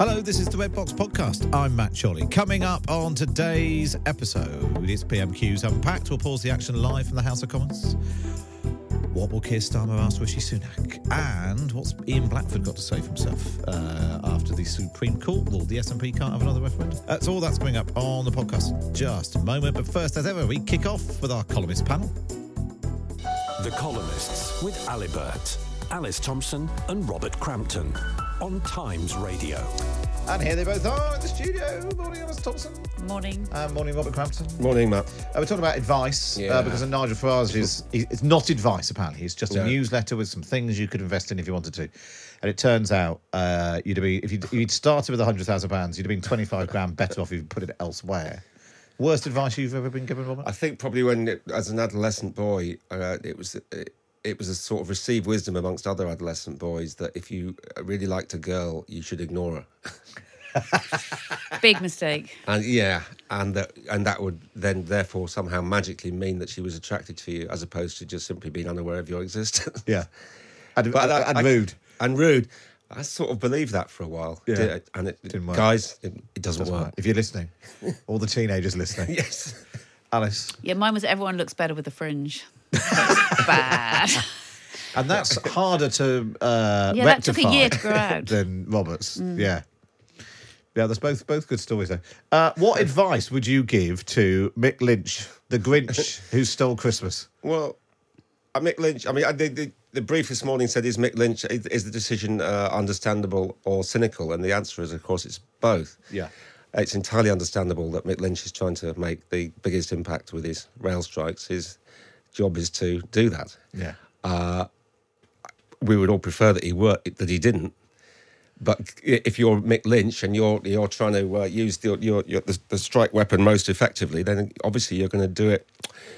Hello, this is the Red Box Podcast. I'm Matt Chorley. Coming up on today's episode, it's PMQ's Unpacked. We'll pause the action live from the House of Commons. What will Keir Starmer ask Rishi Sunak? And what's Ian Blackford got to say for himself uh, after the Supreme Court ruled the SNP can't have another referendum? That's all that's coming up on the podcast just a moment. But first, as ever, we kick off with our columnist panel. The Columnists with Alibert, Alice Thompson, and Robert Crampton on Times Radio. And here they both are in the studio. Morning, Alice Thompson. Morning. And morning, Robert Crampton. Morning, Matt. Uh, we're talking about advice uh, Yeah. because Nigel Farage is he- it's not advice apparently. It's just a No. newsletter with some things you could invest in if you wanted to. And it turns out uh, you'd be if you'd, you'd started with hundred thousand pounds, you'd have been twenty five grand better off if you put it elsewhere. Worst advice you've ever been given, Robert? I think probably when, it, as an adolescent boy, uh, it was it, it was a sort of received wisdom amongst other adolescent boys that if you really liked a girl, you should ignore her. Big mistake. And yeah, and that and that would then therefore somehow magically mean that she was attracted to you, as opposed to just simply being unaware of your existence. yeah, and, But and, I- and I- rude. and rude. I sort of believed that for a while. Yeah. Did and it Didn't work. guys, it, it doesn't, Doesn't work. work. If you're listening, all the teenagers listening, Yes. Alice, Yeah, mine was everyone looks better with a fringe. That's bad. and that's harder to uh, Yeah, that took a rectify year to grow out. than Robert's. Yeah. Yeah, that's both both good stories there. Uh, what advice would you give to Mick Lynch, the Grinch who stole Christmas? Well, uh, Mick Lynch. I mean, I, the, the, the brief this morning said, "Is Mick Lynch is, is the decision uh, understandable or cynical?" And the answer is, of course, it's both. Yeah. It's entirely understandable that Mick Lynch is trying to make the biggest impact with his rail strikes. His job is to do that. Yeah. Uh, We would all prefer that he were that he didn't. But if you're Mick Lynch and you're you're trying to uh, use the, your, your, the, the strike weapon most effectively, then obviously you're going to do it.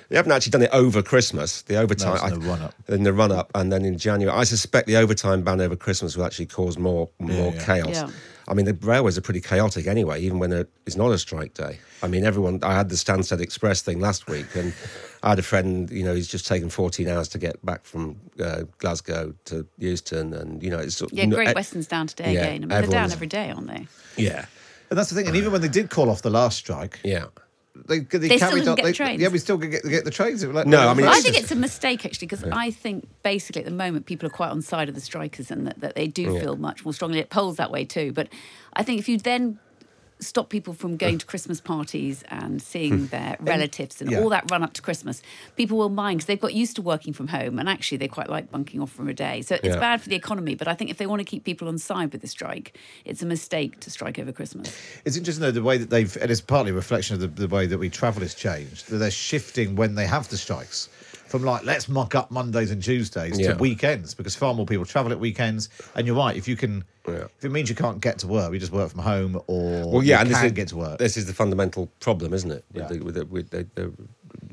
They haven't actually done it over Christmas. The overtime it's in the run-up. in the run up, and then in January. I suspect the overtime ban over Christmas will actually cause more more yeah. chaos. Yeah. I mean, the railways are pretty chaotic anyway, even when it's not a strike day. I mean, everyone. I had the Stansted Express thing last week, and I had a friend. You know, he's just taken 14 hours to get back from uh, Glasgow to Euston, and you know, it's sort Yeah, Great eh, Western's down today yeah, again. I mean, they're down every day, aren't they? Yeah, And that's the thing. And even when they did call off the last strike, yeah. They, they, They still carried didn't on. get they- trains. Yeah, we still get, get the trains. Like- No, I mean, I think just- it's a mistake actually because I think basically at the moment people are quite on side of the strikers and that, that they do feel much more strongly. It polls that way too. But I think if you then stop people from going to Christmas parties and seeing hmm. their relatives and yeah. all that run up to Christmas, people will mind because they've got used to working from home and actually they quite like bunking off from a day. So it's Yeah. bad for the economy. But I think if they want to keep people on side with the strike, it's a mistake to strike over Christmas. It's interesting though the way that they've, and it's partly a reflection of the, the way that we travel has changed. That they're shifting when they have the strikes from like let's mock up Mondays and Tuesdays Yeah. to weekends because far more people travel at weekends. And you're right, if you can, Yeah. if it means you can't get to work, you just work from home, or Well, yeah, you and can this is, get to work. This is the fundamental problem, isn't it? With Yeah. the, with the, with the,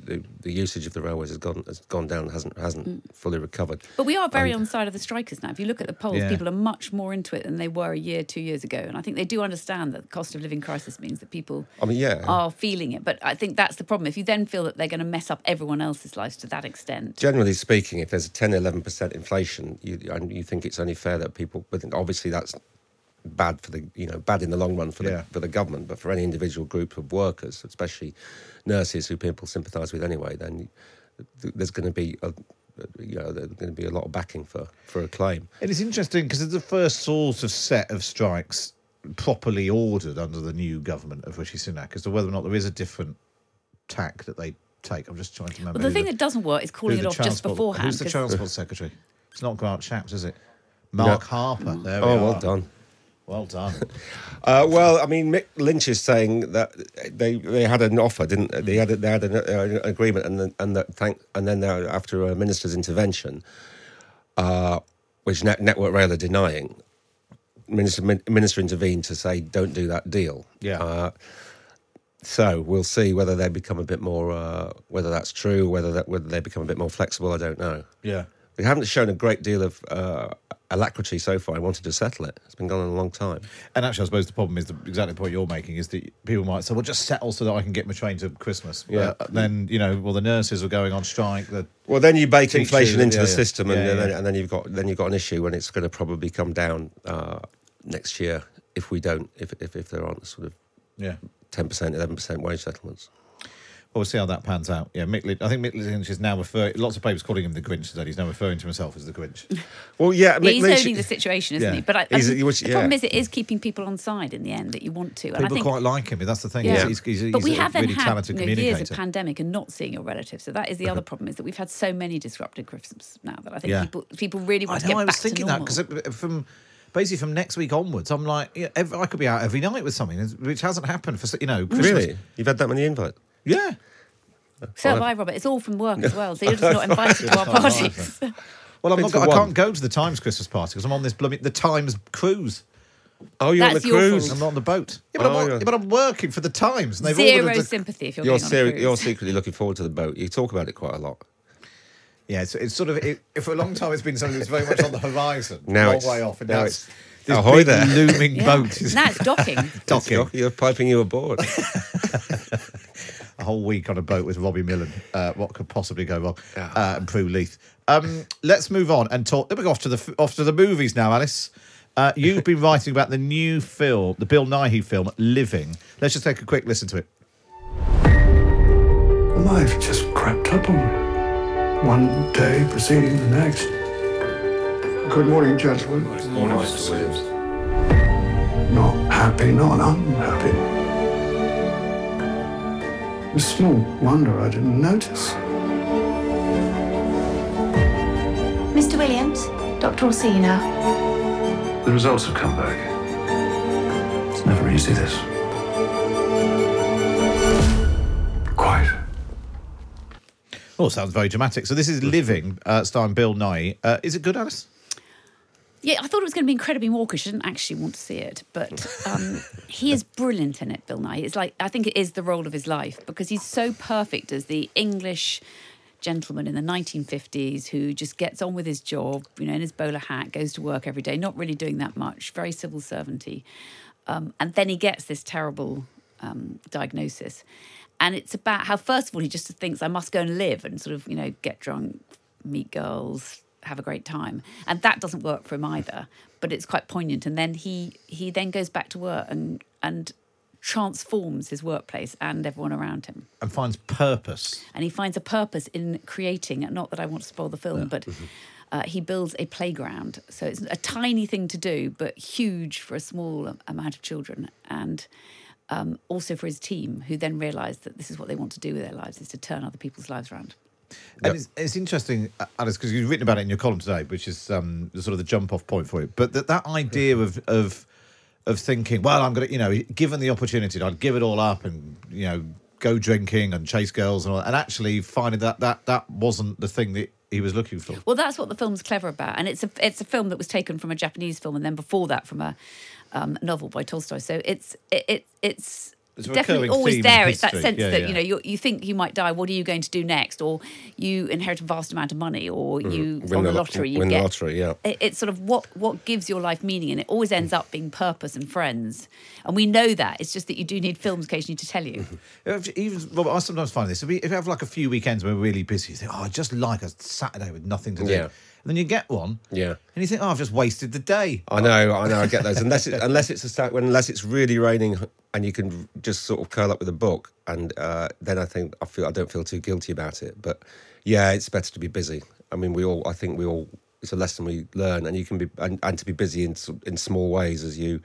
the, the, the usage of the railways has gone has gone down, hasn't hasn't Mm. fully recovered. But we are very on the side of the strikers now. If you look at the polls, Yeah. people are much more into it than they were a year, two years ago. And I think they do understand that the cost of living crisis means that people I mean, yeah. are feeling it. But I think that's the problem. If you then feel that they're going to mess up everyone else's lives to that extent, Generally speaking, if there's a 10, 11% inflation, you, and you think it's only fair that people, but obviously that's bad for the, you know, bad in the long run for the, Yeah. for the government, but for any individual group of workers, especially nurses who people sympathise with anyway, then there's going to be, a, you know, there's going to be a lot of backing for, for a claim. It is interesting because it's the first sort of set of strikes properly ordered under the new government of Rishi Sunak as to whether or not there is a different tack that they take. I'm just trying to remember. but the who thing that doesn't work is calling it off just transport- beforehand. Who's the 'cause- transport secretary? It's not Grant Shapps, is it? Mark No. Harper. There we Oh, are. well done. Well done. Uh, well, I mean, Mick Lynch is saying that they they had an offer, didn't they? They had a, they had an, uh, agreement, and then, and that thank and then after a minister's intervention, uh, which Net, Network Rail are denying, minister min, minister intervened to say don't do that deal. Yeah. Uh, so we'll see whether they become a bit more uh, whether that's true, whether that whether they become a bit more flexible. I don't know. yeah. They haven't shown a great deal of uh, alacrity so far. I wanted to settle it. It's been going on a long time. And actually, I suppose the problem is the, exactly the point you're making is that people might say, "Well, just settle so that I can get my train to Christmas." Yeah. Then you know, well, the nurses are going on strike. The Well, then you bake Teachers, inflation into yeah, the yeah. system, and, Yeah, then, yeah. and then you've got then you've got an issue when it's going to probably come down uh, next year if we don't if if, if there aren't sort of yeah. ten percent, eleven percent wage settlements. Well, we'll see how that pans out. Yeah, Mick Lynch, I think Mick Lynch is now referring. Lots of papers calling him the Grinch today. He's now referring to himself as the Grinch. Well, yeah, Yeah, Mick he's Lynch- owning the situation, isn't Yeah. he? But I, I He's- um, mean, which- the problem is, it is keeping people on side in the end that you want to. And I People think, quite like him. That's the thing. Yeah. He's, he's, he's, but we he's a have then really had talented you know, years of pandemic and not seeing your relatives. So that is the other problem is that we've had so many disrupted Christmas now that I think Yeah. people people really I want to know. get I back was thinking to that because from basically from next week onwards, I'm like, yeah, ev I could be out every night with something, which hasn't happened for you know. Christmas. really, you've had that many invites. Yeah. so have I, Robert. It's all from work as well. So you're just not invited to our parties. Well, I'm Been not. to I one. can't go to the Times Christmas party because I'm on this blooming the Times cruise. Oh, you're That's on the your cruise. fault. I'm not on the boat. Yeah, but, Oh, I'm, yeah. but I'm working for the Times. And they've Zero ordered a- sympathy if you're, You're, going on a seri- cruise. you're secretly looking forward to the boat. You talk about it quite a lot. Yeah, it's, it's sort of it, for a long time. It's been something that's very much on the horizon, Now long it's- way off, and now now it's- it's this Ahoy big there. looming Yeah. boat is Now it's docking. docking. You're piping you aboard. A whole week on a boat with Robbie Millen. Uh, what could possibly go wrong? Uh, and Prue Leith. Um, let's move on and talk. Let me go off to the off to the movies now, Alice. Uh, you've been writing about the new film, the Bill Nighy film, Living. Let's just take a quick listen to it. Life just crept up on me. One day preceding the next. Good morning, gentlemen. Good morning, Mr. Williams. Not happy, not unhappy. It's small wonder I didn't notice. Mr. Williams, Dr. Orsino. The results have come back. It's never easy, this. Quite. Oh, sounds very dramatic. So this is Living, uh, starring Bill Nighy. Uh, is it good, Alice? Yeah, I thought it was going to be incredibly mawkish. I didn't actually want to see it, but um, he is brilliant in it, Bill Nighy. It's like I think it is the role of his life because he's so perfect as the English gentleman in the 1950s who just gets on with his job, you know, in his bowler hat, goes to work every day, not really doing that much, very civil servanty, um, and then he gets this terrible um, diagnosis, and it's about how first of all he just thinks I must go and live and sort of you know get drunk, meet girls, have a great time. And that doesn't work for him either but it's quite poignant. And then he he then goes back to work and and transforms his workplace and everyone around him. And finds purpose. and he finds a purpose in creating not that i want to spoil the film but uh, he builds a playground. So it's a tiny thing to do but huge for a small amount of children. And um, also for his team who then realize that this is what they want to do with their lives is to turn other people's lives around And it's, it's interesting, uh, Alice, because you've written about it in your column today, which is um, sort of the jump off point for it. But that, that idea of of of thinking, well, I'm going to, you know, given the opportunity, I'd give it all up and you know go drinking and chase girls and all, and actually finding that that that wasn't the thing that he was looking for. Well, that's what the film's clever about, and it's a it's a film that was taken from a Japanese film, and then before that from a um, novel by Tolstoy. So it's it, it it's It's a definitely always there. It's that sense Yeah, that yeah. you know you you think you might die. What are you going to do next? Or you inherit a vast amount of money, or mm-hmm. you Win on the the- lottery. You win the get, lottery, yeah. It, it's sort of what what gives your life meaning, and it always ends up being purpose and friends. And we know that. It's just that you do need films occasionally to tell you. Even Robert, I sometimes find this. If, we, if you have like a few weekends where we're really busy, you think, "Oh, I just like a Saturday with nothing to do." Yeah. And then you get one, Yeah. and you think, "Oh, I've just wasted the day." I know, I know, I get those. Unless it, unless it's a start, when unless it's really raining and you can just sort of curl up with a book, and uh, then I think I feel I don't feel too guilty about it. But yeah, it's better to be busy. I mean, we all, I think we all, it's a lesson we learn, and you can be and, and to be busy in in small ways as you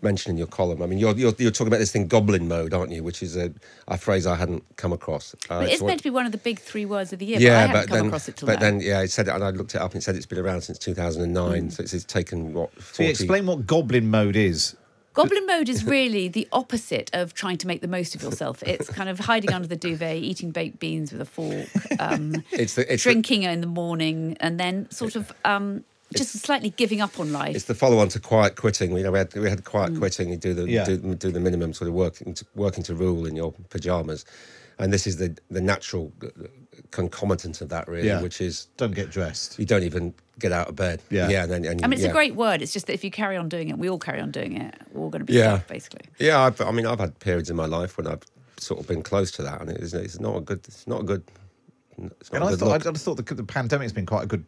mentioned in your column. I mean, you're you're, you're talking about this thing goblin mode, aren't you? Which is a, a phrase I hadn't come across. Uh, But it's it's what- meant to be one of the big three words of the year. but I yeah, haven't but come then, across it till but now. then, yeah, it said it, and I looked it up, and it said it's been around since 2009. So it's, it's taken what? 40, So explain what goblin mode is. Goblin mode is really the opposite of trying to make the most of yourself. It's kind of hiding under the duvet, eating baked beans with a fork, um, It's the it's the, drinking in the morning, and then sort of um, just slightly giving up on life. it's the follow-on to quiet quitting. You know, we had we had quiet mm. quitting. You do the Yeah. do, do the minimum sort of working to, working to rule in your pajamas, and this is the the natural concomitant of that, really, Yeah. which is Don't get dressed. you don't even get out of bed. Yeah. yeah, and then and I mean, it's yeah. a great word. It's just that if you carry on doing it, we all carry on doing it. We're all going to be Yeah. stuck, basically. Yeah, I've, I mean, I've had periods in my life when I've sort of been close to that, and it's, it's not a good. It's not a good. It's not And a I good thought, I, look. just thought the, the pandemic's been quite a good.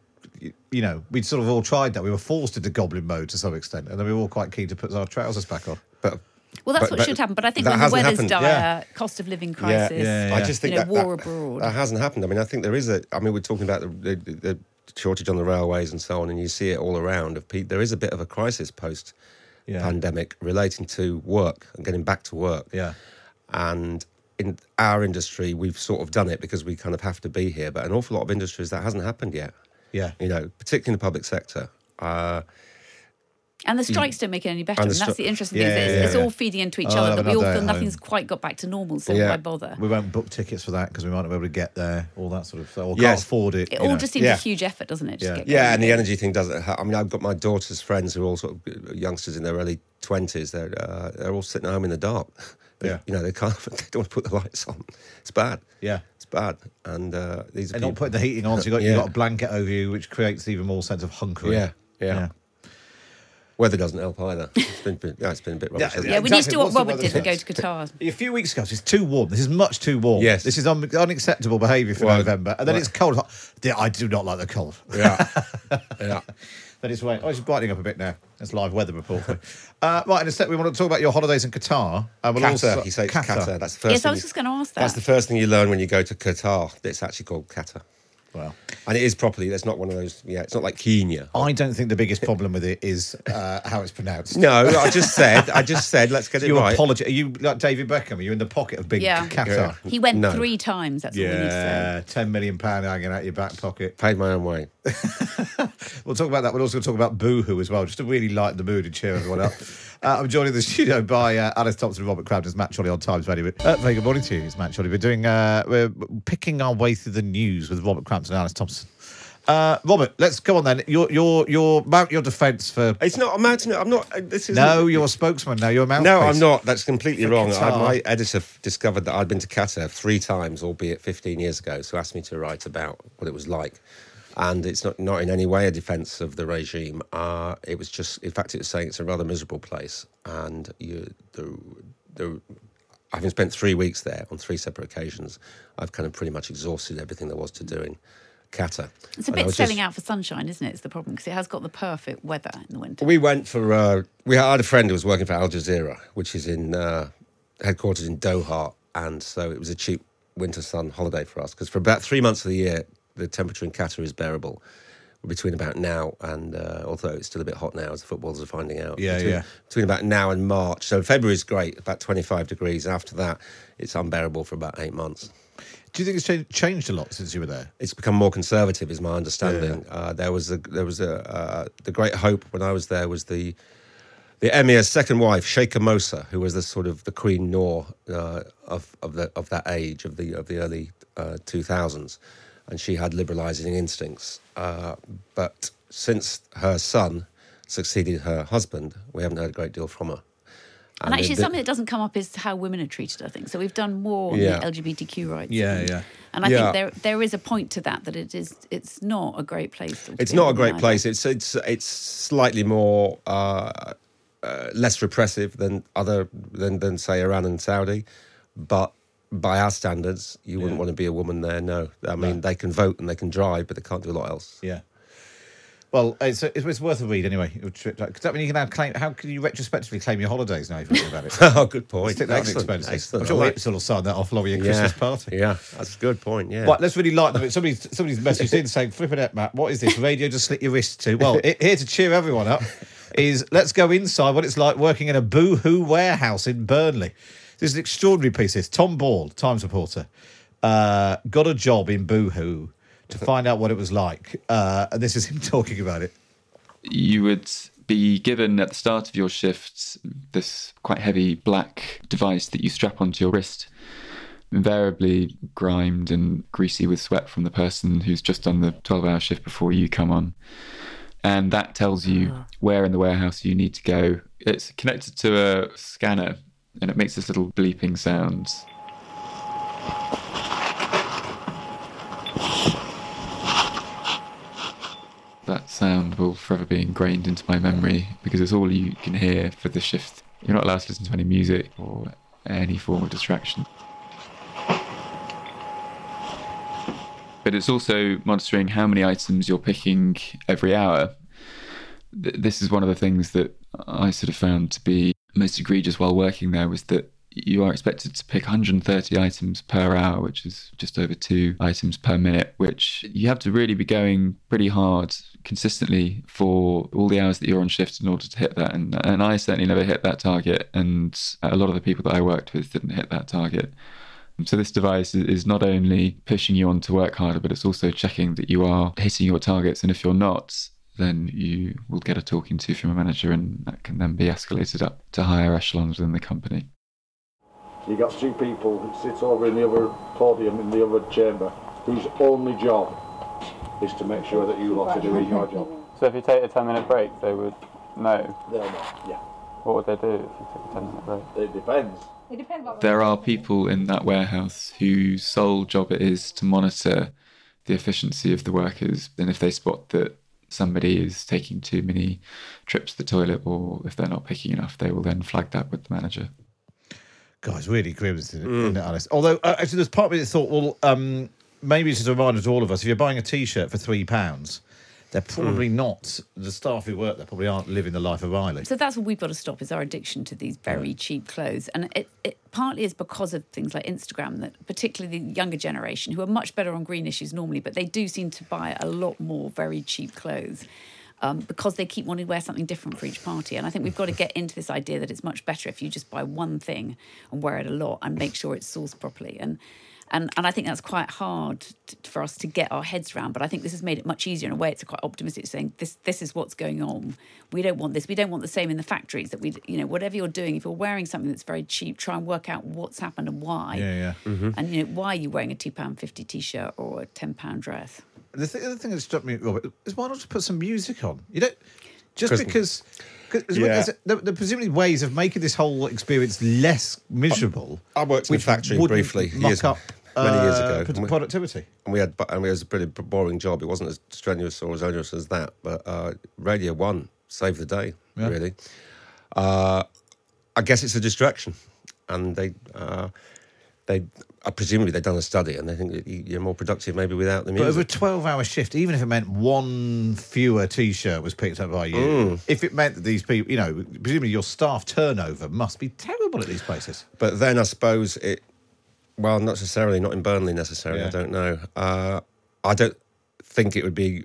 You know, we'd sort of all tried that. We were forced into goblin mode to some extent, and then we were all quite keen to put our trousers back on. but Well, that's But- what but should happen. But I think when the weather's happened. dire, Yeah. cost of living Yeah, crisis, yeah, yeah. I just think you know, that, war that, abroad. that hasn't happened. I mean, I think there is a. I mean, we're talking about the, the, the shortage on the railways and so on, and you see it all around. Of pe- there is a bit of a crisis post Yeah. pandemic relating to work and getting back to work. Yeah. And in our industry, we've sort of done it because we kind of have to be here. But an awful lot of industries that hasn't happened yet. Yeah. You know, particularly in the public sector. Uh, And the strikes don't make it any better. And And, the that's stri- the interesting Yeah, thing. is yeah, it's, yeah, it's yeah. all feeding into each I'll other. That we all feel nothing's home. quite got back to normal. So Yeah. why bother? We won't book tickets for that because we might not be able to get there, all that sort of stuff, or can't afford it. It all know. just seems Yeah. a huge effort, doesn't it? Just Yeah. get Yeah, and the energy thing doesn't. ha- I mean, I've got my daughter's friends who are all sort of youngsters in their early twenties. They're uh, they're all sitting at home in the dark. They- Yeah. you know, they can't. They don't want to put the lights on. It's bad. Yeah. It's bad. And uh, these are And not putting the heating on, so you got you got a blanket over you, which creates even more sense of hunkering. Yeah, yeah. Weather doesn't help either. It's been, been yeah, it's been a bit rubbish. Yeah, hasn't Yeah, it? we need to do what Robert did and go to Qatar. A few weeks ago, it's too warm. This is much too warm. Yes. This is un- unacceptable behaviour for Well, November. And then well- it's cold. Yeah, I do not like the cold. Yeah, yeah. Then it's. Oh, it's brightening up a bit now. That's live weather report. uh, right, in a step, we want to talk about your holidays in Qatar. And we'll Qatar. also, you say it's Qatar. That's the first. Yes, thing I was you- just going to ask that. That's the first thing you learn when you go to Qatar. It's actually called Qatar, Well, and it is properly. That's not one of those. Yeah, it's not like Kenya. I don't think the biggest problem with it is uh, how it's pronounced. No, I just said. I just said. Let's get it You right. apologize. Are you like David Beckham? Are you in the pocket of big Yeah. Qatar? He went No. three times. That's all we need to say. Yeah, ten million pound hanging out your back pocket. Paid my own way. We'll talk about that. We'll also going to talk about Boohoo as well, just to really lighten the mood and cheer everyone up. Uh, I'm joined in the studio by uh, Alice Thompson and Robert Crampton. It's Matt Chorley on Times Radio. Uh, very good morning to you. It's Matt Chorley. We're doing. Uh, we're picking our way through the news with Robert Crampton and Alice Thompson. Uh, Robert, let's go on then. Your your your mount your defence for. It's not. a mountain. I'm not. uh, This is No, you're a spokesman now. You're a mouthpiece. No, I'm not. That's completely wrong. I, Qatar. my editor f- discovered that I'd been to Qatar three times, albeit 15 years ago. So asked me to write about what it was like. And it's not, not in any way a defence of the regime. Uh, it was just, in fact, it was saying it's a rather miserable place. And you, the, the, having spent three weeks there on three separate occasions, I've kind of pretty much exhausted everything there was to do in Qatar. It's a bit selling just- out for sunshine, isn't it? It's the problem because it has got the perfect weather in the winter. We went for. Uh, we had a friend who was working for Al Jazeera, which is in uh, headquartered in Doha, and so it was a cheap winter sun holiday for us because for about three months of the year, the temperature in Qatar is bearable. Between about now and uh, although it's still a bit hot now, as the footballers are finding out. Yeah, between, yeah. Between about now and March, so February is great, about twenty-five degrees. After that, it's unbearable for about eight months. Do you think it's changed, changed a lot since you were there? it's become more conservative, is my understanding. Uh, there was a, there was a uh, the great hope when I was there was the the emir's second wife, Sheikha Moza, who was the sort of the Queen Noor uh, of of the of that age of the of the early two thousands, and she had liberalising instincts. Uh, but since her son succeeded her husband, we haven't heard a great deal from her. And, And actually, the- something that doesn't come up is how women are treated. I think so. We've done more on Yeah. the LGBTQ rights. Yeah, and, yeah. And I Yeah. think there there is a point to that that it is it's not a great place. To It's not a great place. It's it's it's slightly more uh, uh, less repressive than other than than say Iran and Saudi, but by our standards, you wouldn't Yeah. want to be a woman there. No, I mean they can vote and they can drive, but they can't do a lot else. Yeah. Well, it's, it's, worth a read anyway. Because that mean you can now claim. How can you retrospectively claim your holidays now? If you think about it. oh, good point. Stick that Excellent. expenses. Excellent. I'm sure like- Ipswich will sign that off along with your yeah. Christmas party. Yeah, that's a good point. Yeah. Right, let's really lighten them. Somebody's somebody's messaged in saying, "Flipping it, Matt. What is this radio to slit your wrists to?" Well, i here to cheer everyone up is let's go inside what it's like working in a boohoo warehouse in Burnley. This is an extraordinary piece. This Tom Ball, Times reporter, uh, got a job in boohoo to find out what it was like, uh, and this is him talking about it. you would be given at the start of your shift this quite heavy black device that you strap onto your wrist, invariably grimed and greasy with sweat from the person who's just done the 12 hour shift before you come on. And that tells you where in the warehouse you need to go. It's connected to a scanner and it makes this little bleeping sound. that sound will forever be ingrained into my memory because it's all you can hear for the shift. You're not allowed to listen to any music or any form of distraction. But it's also monitoring how many items you're picking every hour. This is one of the things that I sort of found to be most egregious while working there was that you are expected to pick 130 items per hour, which is just over two items per minute, which you have to really be going pretty hard consistently for all the hours that you're on shift in order to hit that. And, and I certainly never hit that target. And a lot of the people that I worked with didn't hit that target. So this device is- is not only pushing you on to work harder, but it's also checking that you are hitting your targets. And if you're not, then you will get a talking to from a manager, and that can then be escalated up to higher echelons within the company. You got two people who sit over in the other podium in the other chamber whose only job is to make sure that you lot are doing your job. So if you take a 10 minute break, they would know. They'll know, yeah. What would they do if you took a 10 minute break? It depends. There are people in that warehouse whose sole job it is to monitor the efficiency of the workers. And if they spot that somebody is taking too many trips to the toilet or if they're not picking enough, they will then flag that with the manager. Guys, really grim, isn't it, isn't it, Alice? Although, uh, actually, there's part of me that thought, well, um, maybe it's just a reminder to all of us if you're buying a t shirt for three pounds, they're probably not, the staff who work there probably aren't living the life of Riley. So that's what we've got to stop is our addiction to these very cheap clothes. And it, it partly is because of things like Instagram that particularly the younger generation who are much better on green issues normally, but they do seem to buy a lot more very cheap clothes. Um, because they keep wanting to wear something different for each party. And I think we've got to get into this idea that it's much better if you just buy one thing and wear it a lot and make sure it's sourced properly. And and and I think that's quite hard t- for us to get our heads around. But I think this has made it much easier in a way. It's quite optimistic, saying this this is what's going on. We don't want this. We don't want the same in the factories. That we you know whatever you're doing, if you're wearing something that's very cheap, try and work out what's happened and why. Yeah, yeah. Mm-hmm. And you know why are you wearing a two pound fifty t-shirt or a ten pound dress? The th- other thing that struck me, Robert, is why not just put some music on? You don't just 'Cause- because. Because Yeah. there, there presumably ways of making this whole experience less miserable. I worked in a factory briefly years- up many years uh, ago. pro- And we- productivity. and we had, and it was a pretty boring job. It wasn't as strenuous or as onerous as that, but uh, Radio One saved the day, Yeah. really. Uh, I guess it's a distraction, and they, uh, they, uh, presumably they've done a study, and they think that you- you're more productive maybe without the music. But over a 12 hour shift, even if it meant one fewer t shirt was picked up by you, Mm. if it meant that these people, you know, presumably your staff turnover must be terrible at these places. But then I suppose it, well, not necessarily, not in Burnley necessarily. Yeah. I don't know. Uh, I don't think it would be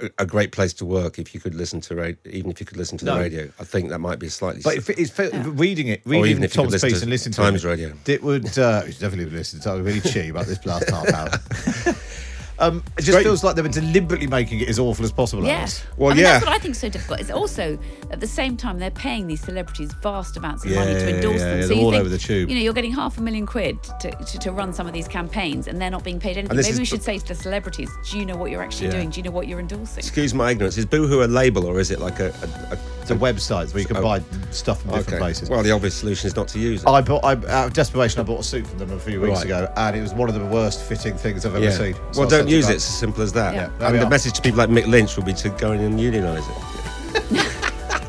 a, a great place to work if you could listen to radio, even if you could listen to No. the radio. I think that might be a slightly. But if it is fe- reading it, Or reading even if you could Tom's listen piece to and listening to Times it, Radio. it would uh, you should definitely listen to. it. I'm really cheap about this last half hour. Um, it just great. feels like they were deliberately making it as awful as possible. Yeah. Alice. Well, I mean, yeah. That's what I think is so difficult. It's also at the same time they're paying these celebrities vast amounts of money to endorse yeah, them. yeah, so they're you all think, over the tube. You know, you're getting half a million quid to, to, to run some of these campaigns, and they're not being paid anything. this Maybe is- we should say to the celebrities, "Do you know what you're actually Yeah. doing? Do you know what you're endorsing?" Excuse my ignorance. Is Boohoo a label or is it like a, a, a to websites where you can Oh. buy stuff from different Okay. places. Well, the obvious solution is not to use it. I bought, I, out of desperation, I bought a suit from them a few weeks Right. ago, and it was one of the worst fitting things I've ever yeah. seen. So well, I don't use it. It's as simple as that. Yeah. There we And the are. message to people like Mick Lynch would be to go in and unionise it.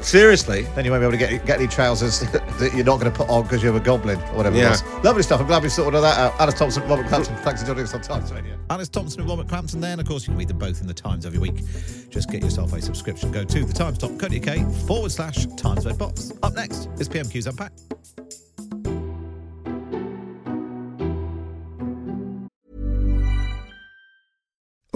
Seriously. Then you won't be able to get, get any trousers that you're not going to put on because you're a goblin or whatever Yeah. it. Lovely stuff. I'm glad we sorted all that out. Alice Thompson, Robert Crampton, thanks for joining us on Times Radio. Alice Thompson and Robert Crampton there, and of course you can read them both in the Times every week. Just get yourself a subscription. Go to thetimes.co.uk forward slash Times Red Box. Up next is PMQ's Unpacked.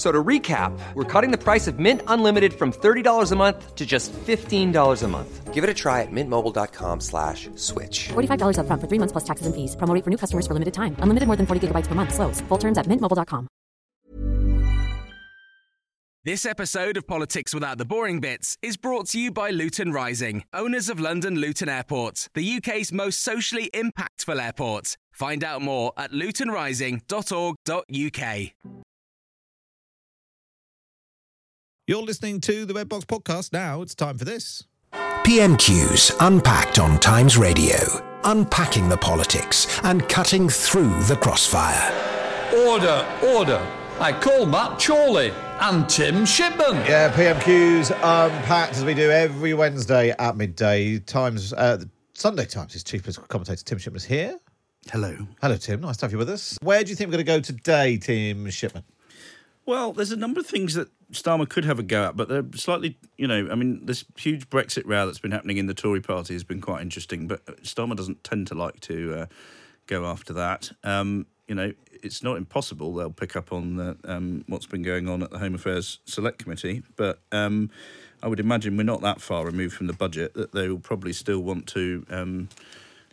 F- So to recap, we're cutting the price of Mint Unlimited from $30 a month to just $15 a month. Give it a try at mintmobile.com slash switch. $45 upfront for three months plus taxes and fees. Promo rate for new customers for limited time. Unlimited more than 40 gigabytes per month. Slows. Full terms at mintmobile.com. This episode of Politics Without the Boring Bits is brought to you by Luton Rising, owners of London Luton Airport, the UK's most socially impactful airport. Find out more at lutonrising.org.uk. You're listening to the Red Box podcast. Now it's time for this. PMQs unpacked on Times Radio, unpacking the politics and cutting through the crossfire. Order, order. I call Matt Chorley and Tim Shipman. Yeah, PMQ's unpacked as we do every Wednesday at midday. Times, uh, Sunday Times. His chief political commentator Tim Shipman's here. Hello. Hello, Tim. Nice to have you with us. Where do you think we're going to go today, Tim Shipman? Well, there's a number of things that Starmer could have a go at, but they're slightly, you know, I mean, this huge Brexit row that's been happening in the Tory party has been quite interesting, but Starmer doesn't tend to like to uh, go after that. Um, you know, it's not impossible they'll pick up on the, um, what's been going on at the Home Affairs Select Committee, but um, I would imagine we're not that far removed from the budget that they will probably still want to um,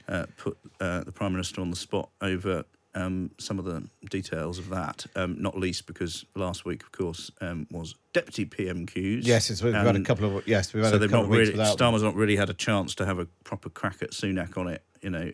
uh, put uh, the Prime Minister on the spot over um, some of the details of that, um, not least because last week, of course, um, was Deputy PMQs. Yes, it's, we've had a couple of yes, we've had so a they've couple not of weeks really, without. Starmer's not really had a chance to have a proper crack at Sunak on it, you know,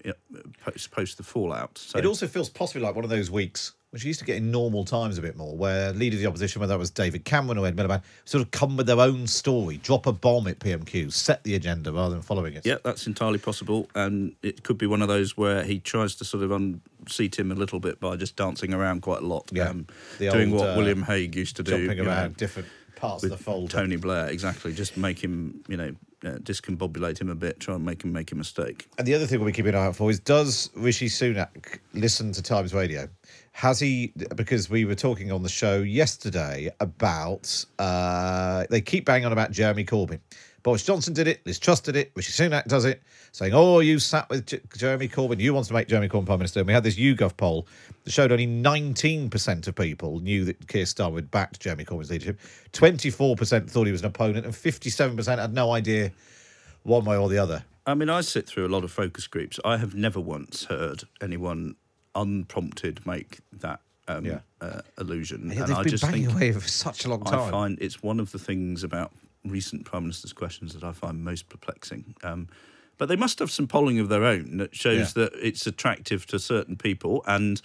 post, post the fallout. So It also feels possibly like one of those weeks which you used to get in normal times a bit more, where leader of the opposition, whether that was David Cameron or Ed Miliband, sort of come with their own story, drop a bomb at PMQ, set the agenda rather than following it. Yeah, that's entirely possible, and it could be one of those where he tries to sort of unseat him a little bit by just dancing around quite a lot, Yeah. um, doing old, what uh, William Hague used to do, jumping you know, around different parts of the fold. Tony Blair, exactly. Just make him, you know, uh, discombobulate him a bit, try and make him make a mistake. And the other thing we'll be keeping an eye out for is does Rishi Sunak listen to Times Radio? Has he? Because we were talking on the show yesterday about uh, they keep banging on about Jeremy Corbyn. Boris Johnson did it. Liz Truss did it. Rishi Sunak does it, saying, "Oh, you sat with J- Jeremy Corbyn. You want to make Jeremy Corbyn prime minister." And we had this YouGov poll that showed only 19% of people knew that Keir Starmer backed Jeremy Corbyn's leadership. 24% thought he was an opponent, and 57% had no idea one way or the other. I mean, I sit through a lot of focus groups. I have never once heard anyone unprompted make that um, Yeah. uh, illusion. Yeah, and I been just banging think away for such a long time. I find it's one of the things about recent prime minister's questions that I find most perplexing. Um, but they must have some polling of their own that shows Yeah. that it's attractive to certain people and.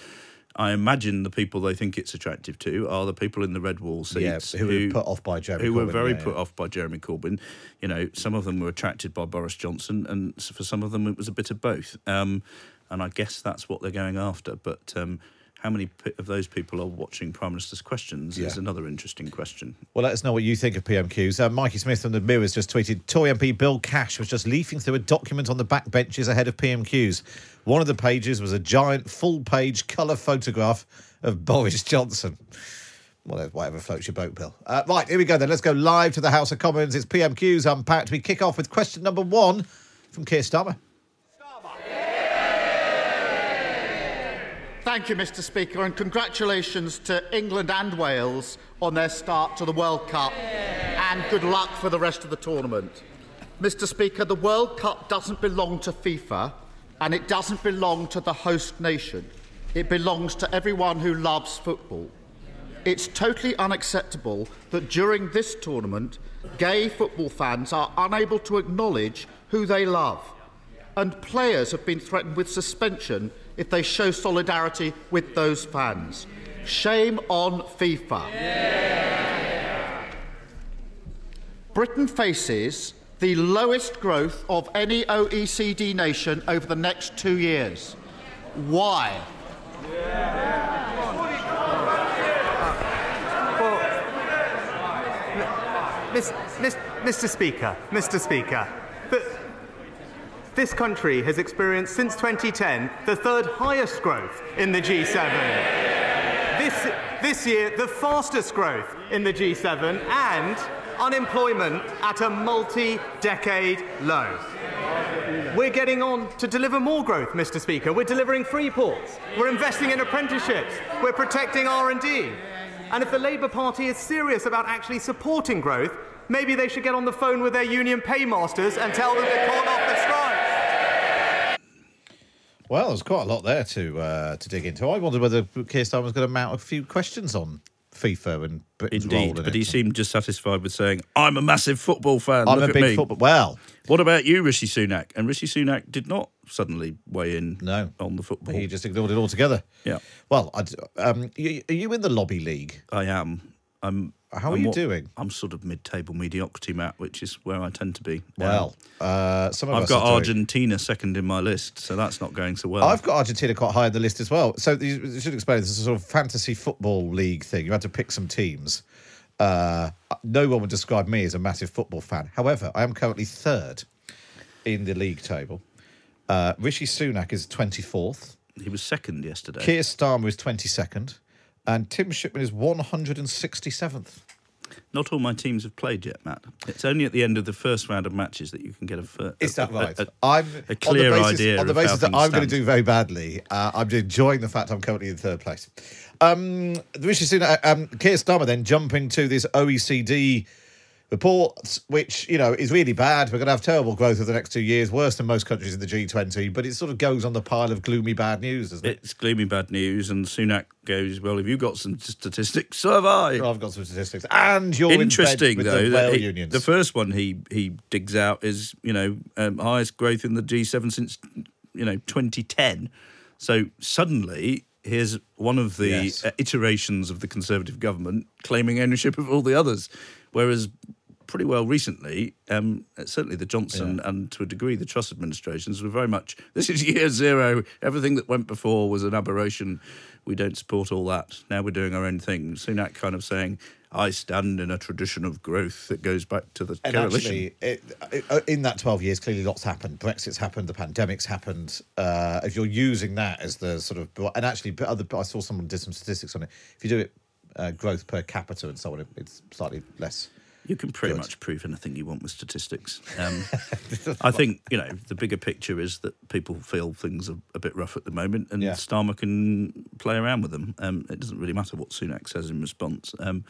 I imagine the people they think it's attractive to are the people in the red wall Yeah, seats who were put off by Jeremy who were very yeah, put yeah. off by Jeremy Corbyn. You know, some of them were attracted by Boris Johnson, and for some of them it was a bit of both. Um, and I guess that's what they're going after. But um, how many of those people are watching Prime Minister's Questions is another interesting question. Well, let us know what you think of PMQs. Uh, Mikey Smith from the Mirror's just tweeted Tory MP Bill Cash was just leafing through a document on the back benches ahead of PMQs. One of the pages was a giant full page colour photograph of Boris Johnson. Well, whatever floats your boat, Bill. Uh, right, here we go then. Let's go live to the House of Commons. It's PMQ's Unpacked. We kick off with question number one from Keir Starmer. Thank you, Mr. Speaker, and congratulations to England and Wales on their start to the World Cup, and good luck for the rest of the tournament. Mr. Speaker, the World Cup doesn't belong to FIFA, and it doesn't belong to the host nation. It belongs to everyone who loves football. It's totally unacceptable that during this tournament, gay football fans are unable to acknowledge who they love. And players have been threatened with suspension if they show solidarity with those fans. Shame on FIFA. Britain faces the lowest growth of any OECD nation over the next two years. Why? Miss, Miss, Mr. Speaker, Mr. Speaker, this country has experienced since 2010 the third highest growth in the G7. This, this year, the fastest growth in the G7 and unemployment at a multi decade low. We're getting on to deliver more growth, Mr. Speaker. We're delivering free ports. We're investing in apprenticeships. We're protecting R&D. And if the Labour Party is serious about actually supporting growth, maybe they should get on the phone with their union paymasters and tell them to call off the strike. Well, there's quite a lot there to uh, to dig into. I wondered whether Keir Starmer was going to mount a few questions on FIFA and Britain's Indeed, in but it. he seemed just satisfied with saying, "I'm a massive football fan." I'm Look a big me." football. Well, what about you, Rishi Sunak? And Rishi Sunak did not suddenly weigh in. No, on the football. He just ignored it altogether. Yeah. Well, I'd, um, you, are you in the lobby league? I am. I'm. How are I'm you what- doing? I'm sort of mid-table mediocrity, Matt, which is where I tend to be. Well, uh, some of I've got are doing- Argentina second in my list, so that's not going so well. I've got Argentina quite high on the list as well. So you you should explain this is a sort of fantasy football league thing. You had to pick some teams. Uh, no one would describe me as a massive football fan. However, I am currently third in the league table. Uh, Rishi Sunak is 24th. He was second yesterday. Keir Starmer is 22nd. And Tim Shipman is 167th. Not all my teams have played yet, Matt. It's only at the end of the first round of matches that you can get a. fir- Is that a- right? A, a, I'm a clear on the basis, idea on the basis that I'm going to do very badly. Uh, I'm enjoying the fact I'm currently in third place. Um, Rishi Sunak, um, Keir Starmer then jumping to this OECD report, which you know is really bad. We're going to have terrible growth over the next two years, worse than most countries in the G20. But it sort of goes on the pile of gloomy bad news, doesn't it? It's gloomy bad news, and Sunak goes, "Well, have you got some statistics? So have I." I've got some statistics, and you're in interesting with though. the that rail he- unions. The first one he he digs out is you know um, highest growth in the G7 since you know 2010. So suddenly. Here's one of the Yes. uh, iterations of the Conservative government claiming ownership of all the others, whereas pretty well recently, um, certainly the Johnson and to a degree the Truss administrations were very much this is year zero. Everything that went before was an aberration. We don't support all that. Now we're doing our own thing. Sunak kind of saying, "I stand in a tradition of growth that goes back to the And coalition." actually, it, it, in that 12 years, clearly lots happened. Brexit's happened, the pandemic's happened. Uh, if you're using that as the sort of. And actually, but other, I saw someone did some statistics on it. If you do it uh, growth per capita and so on, it's slightly less. You can pretty much prove anything you want with statistics. Um, I think you know the bigger picture is that people feel things are a bit rough at the moment, and Yeah. Starmer can play around with them. Um, it doesn't really matter what Sunak says in response. Um,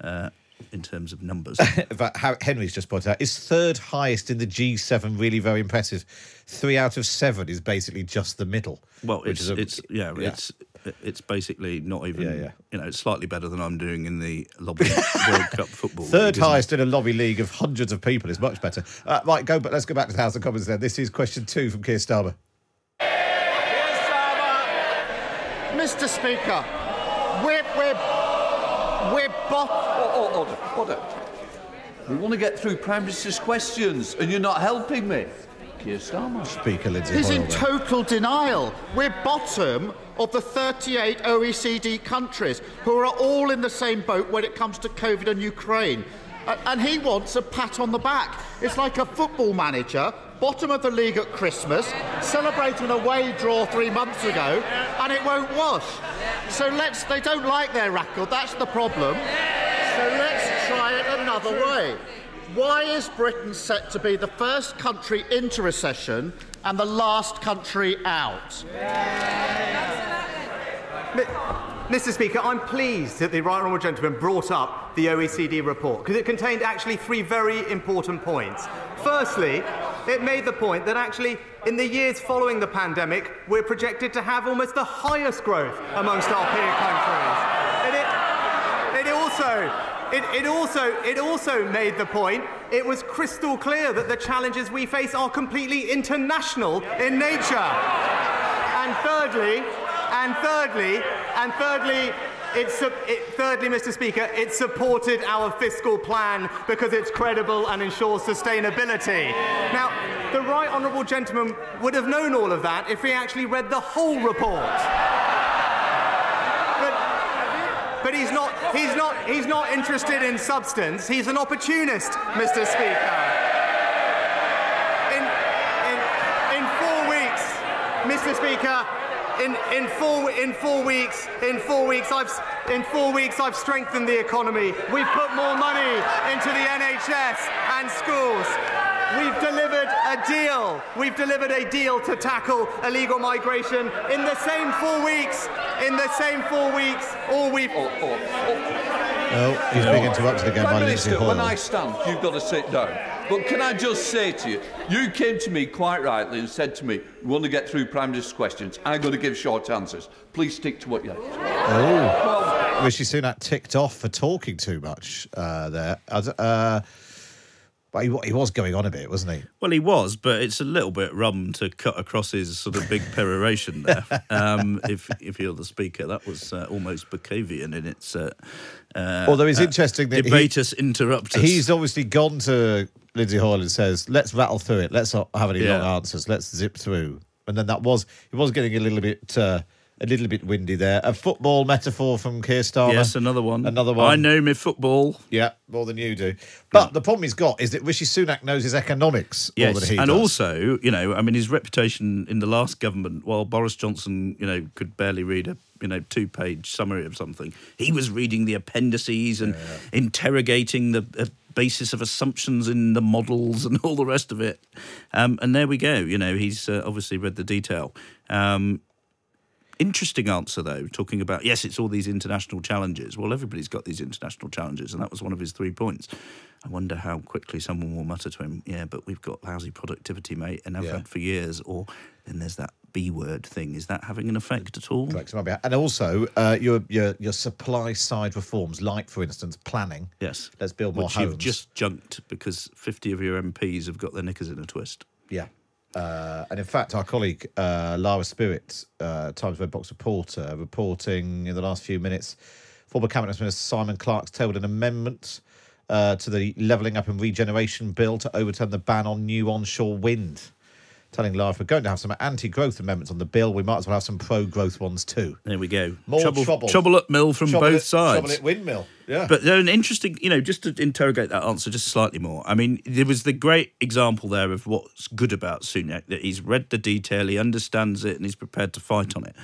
uh, in terms of numbers, but how Henry's just pointed out, is third highest in the G7 really very impressive? Three out of seven is basically just the middle. well, it's a- it's yeah, it's it's basically not even Yeah, yeah. you know it's slightly better than I'm doing in the lobby World Cup football. Third league, highest in a lobby league of hundreds of people is much better. Uh, right, go. But let's go back to the House of Commons then. This is question two from Keir Starmer. Mr. Speaker, we're, we're, we're bot- Oh, oh, order, order. We want to get through Prime Minister's questions, and you're not helping me. Keir Starmer. Speaker Lindsay He's in total denial. We're bottom of the 38 OECD countries who are all in the same boat when it comes to COVID and Ukraine. And he wants a pat on the back. It's like a football manager, bottom of the league at Christmas, celebrating a away draw three months ago, and it won't wash. So let's, they don't like their record, that's the problem. So let's try it another way. Why is Britain set to be the first country into recession and the last country out? Mr. Speaker, I'm pleased that the right honourable gentleman brought up the OECD report because it contained actually three very important points. Firstly, it made the point that actually, in the years following the pandemic, we're projected to have almost the highest growth amongst our peer countries. And it, it also. It, it, also, it also made the point, it was crystal clear that the challenges we face are completely international in nature. And thirdly, and thirdly, and thirdly, it, it, thirdly, Mr. Speaker, it supported our fiscal plan because it's credible and ensures sustainability. Now, the right honourable gentleman would have known all of that if he actually read the whole report. But, he's not. He's not. He's not interested in substance. He's an opportunist, Mr. Speaker. In, in, in four weeks, Mr. Speaker, in, in four in four weeks in four weeks I've in four weeks I've strengthened the economy. We've put more money into the NHS and schools. We've delivered a deal. We've delivered a deal to tackle illegal migration in the same four weeks. In the same four weeks, all we've. Oh, he's being interrupted again Prime by Minister, Lindsay when I stand, you've got to sit down. But can I just say to you, you came to me quite rightly and said to me, we want to get through Prime Minister's questions. I'm going to give short answers. Please stick to what you Oh, Well, Rishi Sunak ticked off for talking too much uh, there. Uh, but he, he was going on a bit, wasn't he? Well, he was, but it's a little bit rum to cut across his sort of big peroration there. um, if if you're the speaker, that was uh, almost Bukovian in its. Uh, uh, Although it's uh, interesting that he- debatus interruptus. He's obviously gone to Lindsay Hoyle and says, "Let's rattle through it. Let's not have any Yeah. long answers. Let's zip through." And then that was he was getting a little bit uh, a little bit windy there. A football metaphor from Keir Starmer. Yes, another one. Another one. I know me football. Yeah, more than you do. But the problem he's got is that Rishi Sunak knows his economics more Yes, than he and does. also, you know, I mean, his reputation in the last government, while Boris Johnson, you know, could barely read a you know two page summary of something, he was reading the appendices and interrogating the. Uh, basis of assumptions in the models and all the rest of it um, and there we go you know he's uh, obviously read the detail um, Interesting answer, though, talking about, yes, it's all these international challenges. Well, everybody's got these international challenges, and that was one of his three points. I wonder how quickly someone will mutter to him, yeah, but we've got lousy productivity, mate, and have Yeah. had for years. Or then there's that B word thing. Is that having an effect at all? Correct, And also, uh, your your your supply side reforms, like for instance, planning. Yes. Let's build more Which homes. you've just junked because 50 of your MPs have got their knickers in a twist. Yeah. Uh, and in fact, our colleague uh, Lara Spirit, uh, Times Red Box reporter, reporting in the last few minutes, former Cabinet Minister Simon Clarke's tabled an amendment uh, to the Levelling Up and Regeneration Bill to overturn the ban on new onshore wind. Telling Lara, if we're going to have some anti growth amendments on the bill, we might as well have some pro growth ones too. There we go. More trouble, trouble. trouble at mill from Trouble both at- sides. trouble at windmill. Yeah. But they're an interesting, you know, just to interrogate that answer just slightly more. I mean, there was the great example there of what's good about Sunak that he's read the detail, he understands it, and he's prepared to fight on it.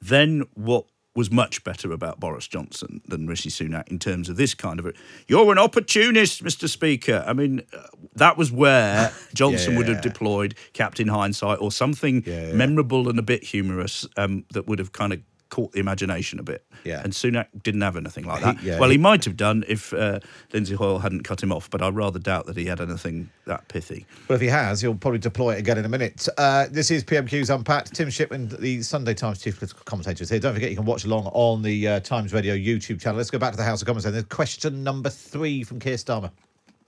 Then what was much better about Boris Johnson than Rishi Sunak in terms of this kind of you're an opportunist, Mr. Speaker. I mean, uh, that was where Johnson would have Yeah. deployed Captain Hindsight or something memorable and a bit humorous um, that would have kind of caught the imagination a bit. Yeah. And Sunak didn't have anything like He- that. yeah, well, he- he might have done if uh, Lindsay Hoyle hadn't cut him off, but I rather doubt that he had anything that pithy. Well, if he has, he'll probably deploy it again in a minute. Uh, this is PMQ's Unpacked. Tim Shipman, the Sunday Times chief political commentator, is here. Don't forget you can watch along on the uh, Times Radio YouTube channel. Let's go back to the House of Commons. then. There's question number three from Keir Starmer.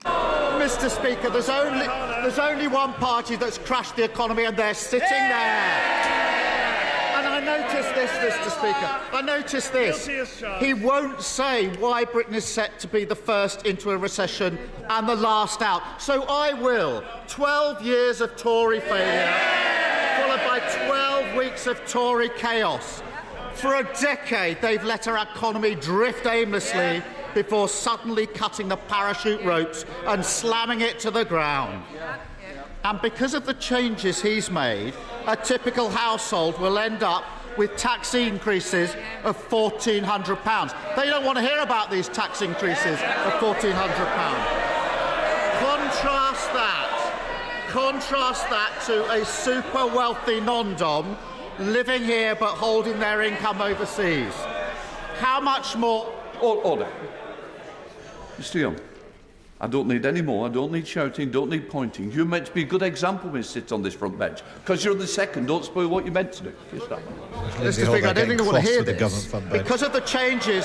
Mr. Speaker, there's only there's only one party that's crashed the economy, and they're sitting there. And I noticed this, Mr. Speaker. I noticed this. Guilty as charged. He won't say why Britain is set to be the first into a recession and the last out. So I will. 12 years of Tory failure, followed by 12 weeks of Tory chaos. For a decade, they've let our economy drift aimlessly before suddenly cutting the parachute ropes and slamming it to the ground. And because of the changes he's made, a typical household will end up with tax increases of £1,400. They don't want to hear about these tax increases of £1,400. Contrast that, contrast that to a super wealthy non-dom living here but holding their income overseas. How much more? Order. Mr. Young, I don't need any more. I don't need shouting. Don't need pointing. You're meant to be a good example when you sit on this front bench. Because you're the second. Don't spoil what you're meant to do. Just that. Mr. Speaker, I don't think they want to hear this. government fund bench. Because of the changes,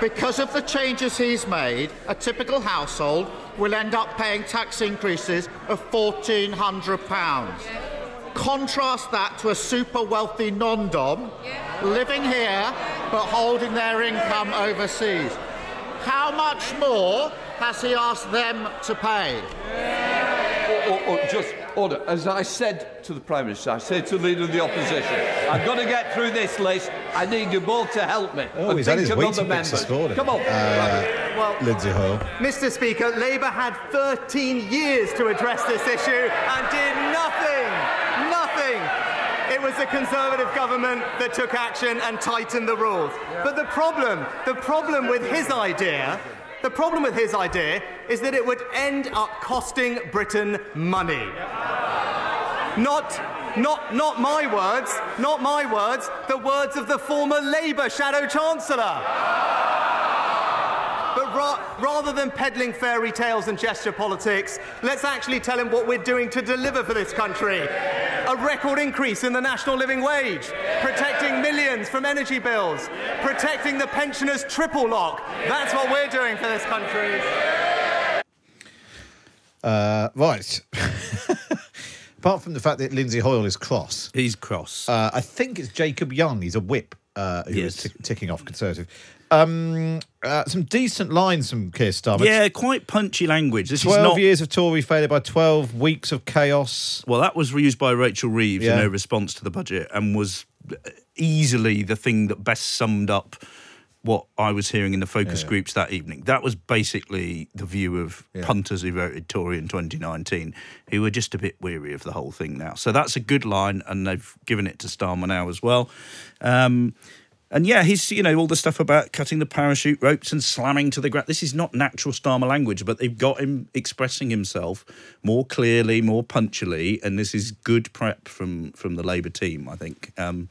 because of the changes he's made, a typical household will end up paying tax increases of £1,400. Contrast that to a super wealthy non-dom living here but holding their income overseas. How much more has he asked them to pay? Or, or, or just order. As I said to the Prime Minister, I said to the Leader of the Opposition, I've got to get through this list. I need you both to help me. Oh, and he's had think his of weight other this members. morning. Come on. Uh, Well, Lindsay Hoyle. Mr. Speaker, Labour had 13 years to address this issue and did nothing. Nothing. It was the Conservative government that took action and tightened the rules. But the problem, the problem with his idea, the problem with his idea is that it would end up costing Britain money. Not, not, not my words, not my words, the words of the former Labour Shadow Chancellor. But ra- rather than peddling fairy tales and gesture politics, let's actually tell him what we're doing to deliver for this country. A record increase in the national living wage, protecting millions from energy bills, protecting the pensioners' triple lock. That's what we're doing for this country. Uh, right. Apart from the fact that Lindsay Hoyle is cross, he's cross. Uh, I think it's Jacob Young. He's a whip uh, who Yes. is tick- ticking off Conservative. Um, uh, some decent lines from Keir Starmer. Yeah, quite punchy language. This is 12 not years of Tory failure by 12 weeks of chaos. Well, that was reused by Rachel Reeves Yeah. in her response to the budget and was easily the thing that best summed up what I was hearing in the focus Yeah. groups that evening. That was basically the view of Yeah. punters who voted Tory in 2019, who were just a bit weary of the whole thing now. So that's a good line, and they've given it to Starmer now as well. Um, and yeah, he's you know all the stuff about cutting the parachute ropes and slamming to the ground. This is not natural Starmer language, but they've got him expressing himself more clearly, more punchily, and this is good prep from from the Labour team. I think. Um,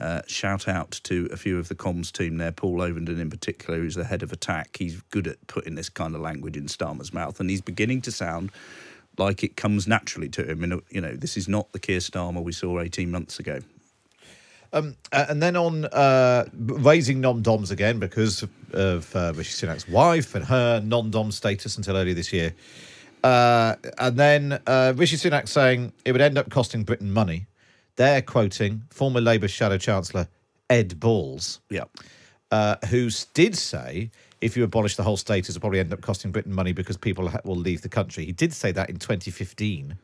uh, shout out to a few of the comms team there, Paul Ovenden in particular, who's the head of attack. He's good at putting this kind of language in Starmer's mouth, and he's beginning to sound like it comes naturally to him. And you know, this is not the Keir Starmer we saw 18 months ago. Um, uh, and then on uh, raising non-doms again because of uh, Rishi Sunak's wife and her non-dom status until earlier this year. Uh, and then uh, Rishi Sunak saying it would end up costing Britain money. They're quoting former Labour Shadow Chancellor Ed Balls, yeah, uh, who did say if you abolish the whole status, it'll probably end up costing Britain money because people ha- will leave the country. He did say that in 2015,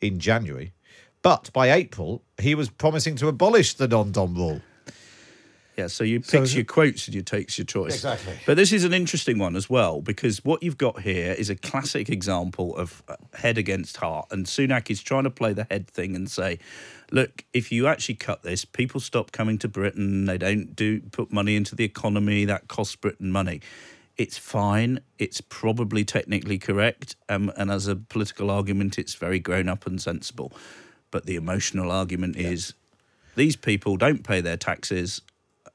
in January. But by April, he was promising to abolish the non-dom rule. Yeah, so you So- pick your quotes and you takes your choice. Exactly. But this is an interesting one as well because what you've got here is a classic example of head against heart, and Sunak is trying to play the head thing and say, "Look, if you actually cut this, people stop coming to Britain. They don't do put money into the economy. That costs Britain money." It's fine. It's probably technically correct, um, and as a political argument, it's very grown up and sensible. But the emotional argument is these people don't pay their taxes.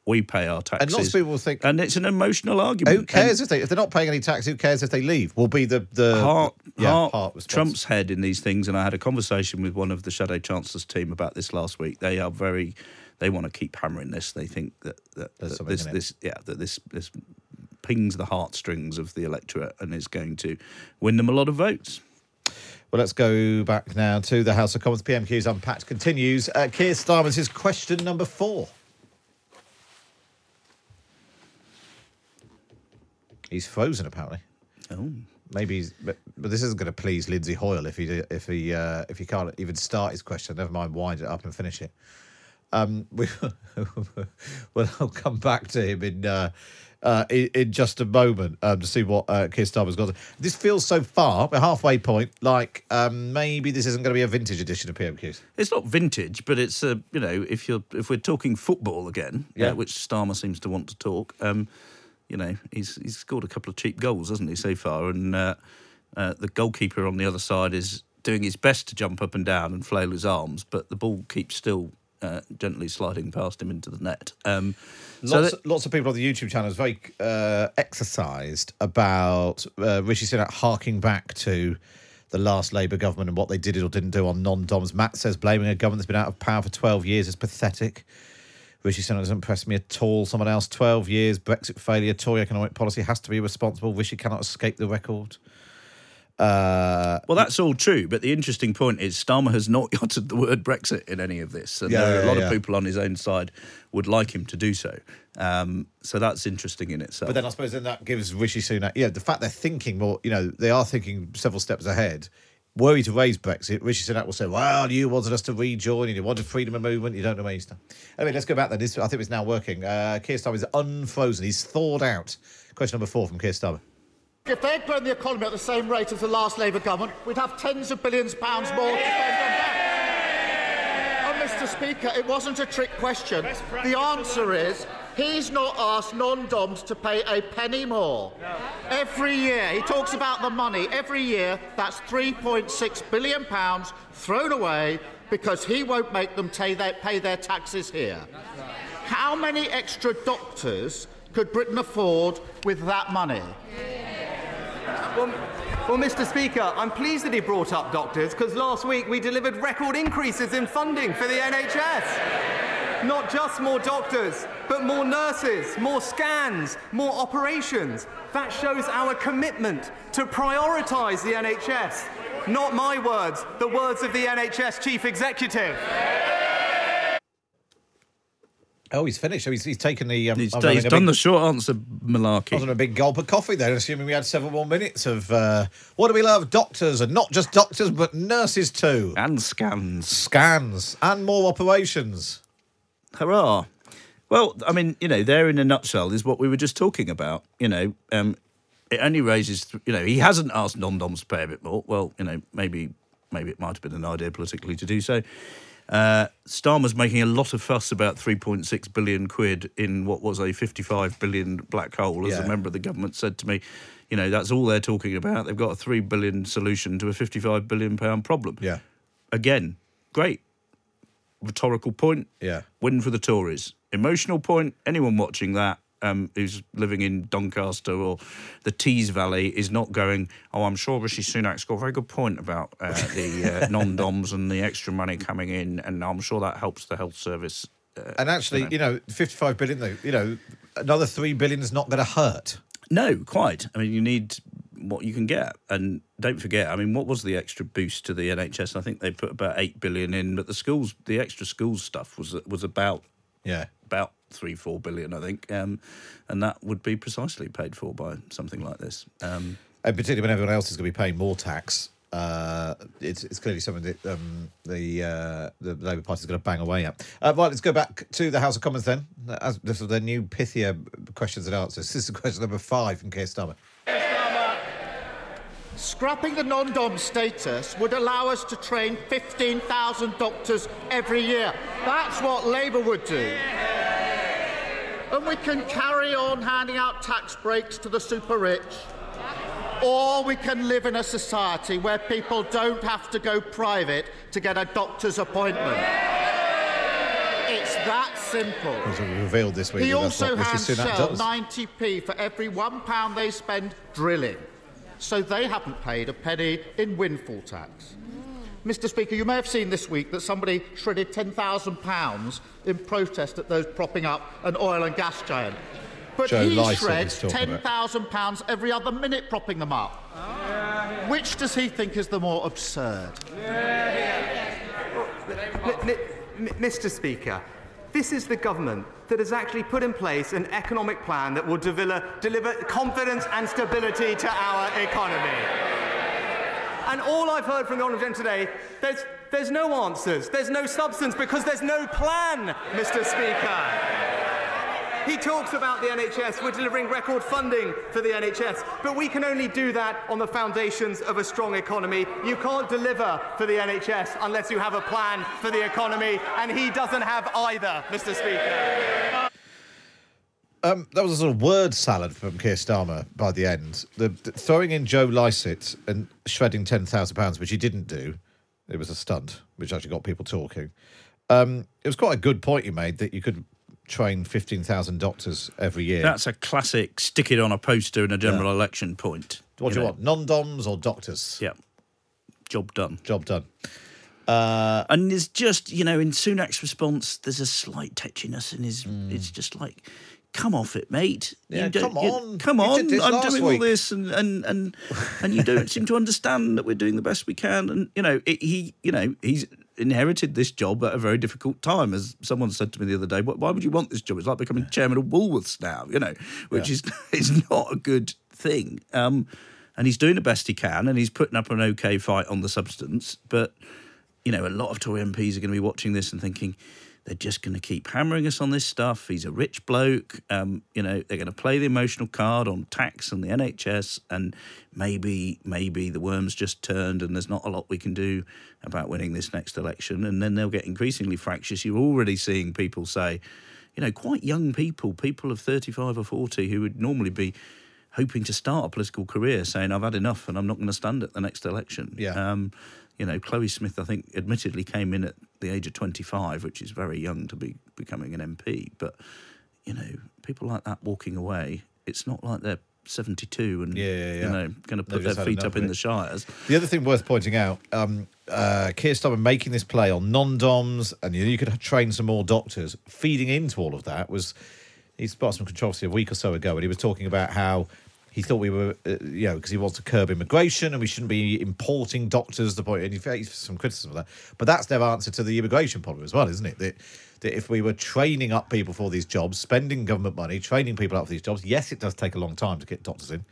We pay our taxes. And lots of people think, and it's an emotional argument. Who cares And if they if they're not paying any tax? Who cares if they leave? Will be the the heart, yeah, heart response. Trump's head in these things, and I had a conversation with one of the Shadow Chancellor's team about this last week. They are very, they want to keep hammering this. They think that, that, that this, this, yeah, that this, this pings the heartstrings of the electorate and is going to win them a lot of votes. Well, let's go back now to the House of Commons. PMQ's Unpacked continues. Uh, Keir Starmer's his question number four. He's frozen, apparently. Oh. Maybe, he's, but, but this isn't going to please Lindsay Hoyle if he if he uh, if he can't even start his question. Never mind, wind it up and finish it. Um, we, well, I'll come back to him in uh, uh, in, in just a moment um, to see what uh, Keir Starmer's got. This feels so far, a halfway point, like um, maybe this isn't going to be a vintage edition of PMQs. It's not vintage, but it's uh, you know if you're if we're talking football again, Yeah. uh, which Starmer seems to want to talk. Um, you know, he's he's scored a couple of cheap goals, hasn't he, so far? And uh, uh, the goalkeeper on the other side is doing his best to jump up and down and flail his arms, but the ball keeps still uh, gently sliding past him into the net. Um, so Lots, that- lots of people on the YouTube channel is very uh, exercised about uh, Rishi Sunak harking back to the last Labour government and what they did or didn't do on non-doms. Matt says blaming a government that's been out of power for 12 years is pathetic. Rishi Sunak doesn't impress me at all. Someone else, 12 years, Brexit failure, Tory economic policy has to be responsible. Rishi cannot escape the record. Uh, Well, that's all true, but the interesting point is Starmer has not uttered the word Brexit in any of this, and Yeah, there are a lot yeah. of people on his own side would like him to do so. Um, so that's interesting in itself. But then I suppose then that gives Rishi Sunak, yeah, the fact they're thinking more, you know, they are thinking several steps ahead. Were he to raise Brexit, Rishi Sunak will say, well, you wanted us to rejoin and you wanted freedom of movement, you don't know where you stand. Anyway, let's go back then. This, I think it's now working. Uh, Keir Starmer is unfrozen. He's thawed out. Question number four from Keir Starmer. If they'd grown the economy at the same rate as the last Labour government, we'd have tens of billions of pounds more to spend on that. Oh, and Mr Speaker, it wasn't a trick question. The answer is he's not asked non-doms to pay a penny more. Every year, he talks about the money. Every year, that's 3.6 billion pounds thrown away because he won't make them pay their, pay their taxes here. How many extra doctors could Britain afford with that money? Well, well, Mr. Speaker, I'm pleased that he brought up doctors because last week we delivered record increases in funding for the NHS. Not just more doctors, but more nurses, more scans, more operations. That shows our commitment to prioritise the NHS. Not my words, the words of the NHS Chief Executive. Oh, he's finished. Oh, he's, he's taken the. Um, he's, he's done big- the short answer malarkey. I was on a big gulp of coffee then, assuming we had several more minutes of uh, what do we love? Doctors, and not just doctors, but nurses too. And scans. Scans, and more operations. Hurrah. Well, I mean, you know, there in a nutshell is what we were just talking about. You know, um, it only raises, th- you know, he hasn't asked non-doms to pay a bit more. Well, you know, maybe maybe it might have been an idea politically to do so. Uh, Starmer's making a lot of fuss about 3.6 billion quid in what was a 55 billion black hole. As Yeah. a member of the government said to me, you know, that's all they're talking about. They've got a 3 billion solution to a 55 billion pound problem. Yeah. Again, great. Rhetorical point. Yeah. Win for the Tories. Emotional point. Anyone watching that um, who's living in Doncaster or the Tees Valley is not going, oh, I'm sure Rishi Sunak's got a very good point about uh, the uh, non-doms and the extra money coming in, and I'm sure that helps the health service. Uh, And actually, you know, 55 billion, though, you know, another 3 billion is not going to hurt. No, quite. I mean, you need what you can get, and don't forget. I mean, what was the extra boost to the NHS? I think they put about eight billion in, but the schools, the extra schools stuff was was about yeah about three four billion, I think, um, and that would be precisely paid for by something like this. Um, And particularly when everyone else is going to be paying more tax, uh, it's, it's clearly something that um, the uh, the Labour Party is going to bang away at. Uh, right, let's go back to the House of Commons then. As this is their new pithier questions and answers. This is question number five from Keir Starmer. Scrapping the non-dom status would allow us to train 15,000 doctors every year. That's what Labour would do. And we can carry on handing out tax breaks to the super rich. Or we can live in a society where people don't have to go private to get a doctor's appointment. It's that simple. As we revealed this week, He also hands Shell 90p for every one pound they spend drilling. So they haven't paid a penny in windfall tax. Mr. Speaker, you may have seen this week that somebody shredded £10,000 in protest at those propping up an oil and gas giant. But Joe he Lycett shreds he's talking about. £10,000 every other minute propping them up. Which does he think is the more absurd? M- m- Mr. Speaker, this is the government that has actually put in place an economic plan that will deliver, deliver confidence and stability to our economy. And all I've heard from the Honourable Gentleman today, there's, there's no answers, there's no substance because there's no plan, Mr. Speaker. He talks about the NHS. We're delivering record funding for the NHS. But we can only do that on the foundations of a strong economy. You can't deliver for the NHS unless you have a plan for the economy, and he doesn't have either, Mr. Speaker. Um, that was a sort of word salad from Keir Starmer by the end. The, the- throwing in Joe Lycett and shredding ten thousand pounds, which he didn't do. It was a stunt, which actually got people talking. Um, it was quite a good point you made that you could train fifteen thousand doctors every year. That's a classic stick it on a poster in a general election point. what do you know. want? Non-doms or doctors? Yeah. Job done. Job done. Uh, and there's just, you know, in Sunak's response, there's a slight tetchiness in his. It's just like, come off it, mate. Yeah, come on. come on. I'm doing week." all this, and and and and you don't seem to understand that we're doing the best we can. And you know, it, he, you know, he's inherited this job at a very difficult time. As someone said to me the other day, "Why why would you want this job? It's like becoming chairman of Woolworths now." You know, which is is not a good thing. Um, and he's doing the best he can, and he's putting up an okay fight on the substance, but you know, a lot of Tory MPs are going to be watching this and thinking they're just going to keep hammering us on this stuff. He's a rich bloke. Um, you know, they're going to play the emotional card on tax and the NHS, and maybe, maybe the worms just turned, and there's not a lot we can do about winning this next election. And then they'll get increasingly fractious. You're already seeing people say, you know, quite young people, people of 35 or 40, who would normally be hoping to start a political career, saying, I've had enough and I'm not going to stand at the next election. Yeah. Um, you know, Chloe Smith, I think, admittedly came in at the age of 25, which is very young to be becoming an MP. But, you know, people like that walking away, it's not like they're 72 and, Yeah, yeah, yeah. you know, going to put their feet up in the Shires. The other thing worth pointing out, um, uh, Keir Starmer making this play on non-doms, and you, know, you could train some more doctors. Feeding into all of that was he sparked some controversy a week or so ago, and he was talking about how he thought we were, uh, you know, because he wants to curb immigration and we shouldn't be importing doctors. to The point, and he faced some criticism of that, but that's their answer to the immigration problem as well, isn't it? That that if we were training up people for these jobs, spending government money, training people up for these jobs, yes, it does take a long time to get doctors in,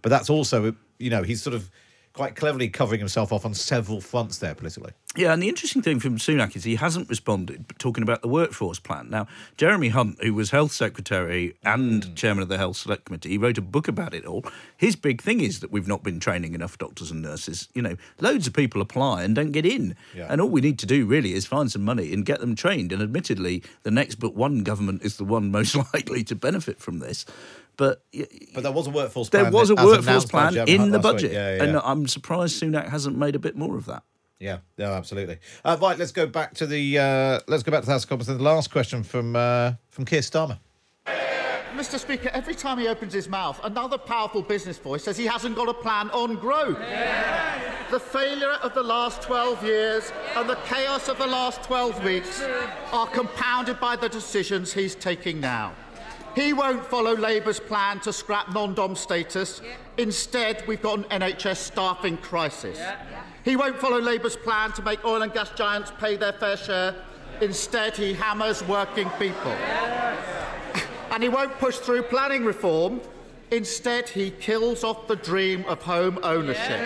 but that's also, you know, he's sort of quite cleverly covering himself off on several fronts there politically. Yeah, and the interesting thing from Sunak is he hasn't responded, talking about the workforce plan. Now, Jeremy Hunt, who was Health Secretary and hmm. Chairman of the Health Select Committee, he wrote a book about it all. His big thing is that we've not been training enough doctors and nurses. You know, loads of people apply and don't get in. Yeah. And all we need to do really is find some money and get them trained. And admittedly, the next but one government is the one most likely to benefit from this. But But there was a workforce there plan was a workforce plan in Hunt the budget. Yeah, yeah, And. I'm surprised Sunak hasn't made a bit more of that. Yeah, no, absolutely. Uh, right, let's go back to the uh, let's go back to the House of Commons. The last question from uh, from Keir Starmer. Mr. Speaker, every time he opens his mouth, another powerful business voice says he hasn't got a plan on growth. The failure of the last 12 years and the chaos of the last 12 weeks are compounded by the decisions he's taking now. He won't follow Labour's plan to scrap non dom status. Instead, we've got an NHS staffing crisis. He won't follow Labour's plan to make oil and gas giants pay their fair share. Instead, he hammers working people. And he won't push through planning reform. Instead, he kills off the dream of home ownership.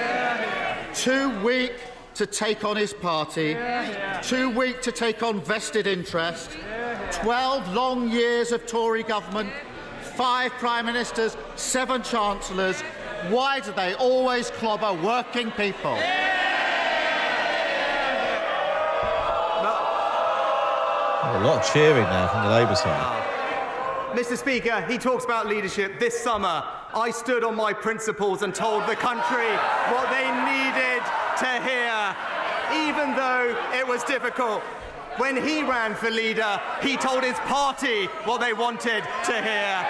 Too weak to take on his party, too weak to take on vested interest. 12 long years of Tory government, five prime ministers, seven chancellors. Why do they always clobber working people? A lot of cheering now from the Labour side. Mr. Speaker, he talks about leadership. This summer, I stood on my principles and told the country what they needed to hear, even though it was difficult. When he ran for leader, he told his party what they wanted to hear.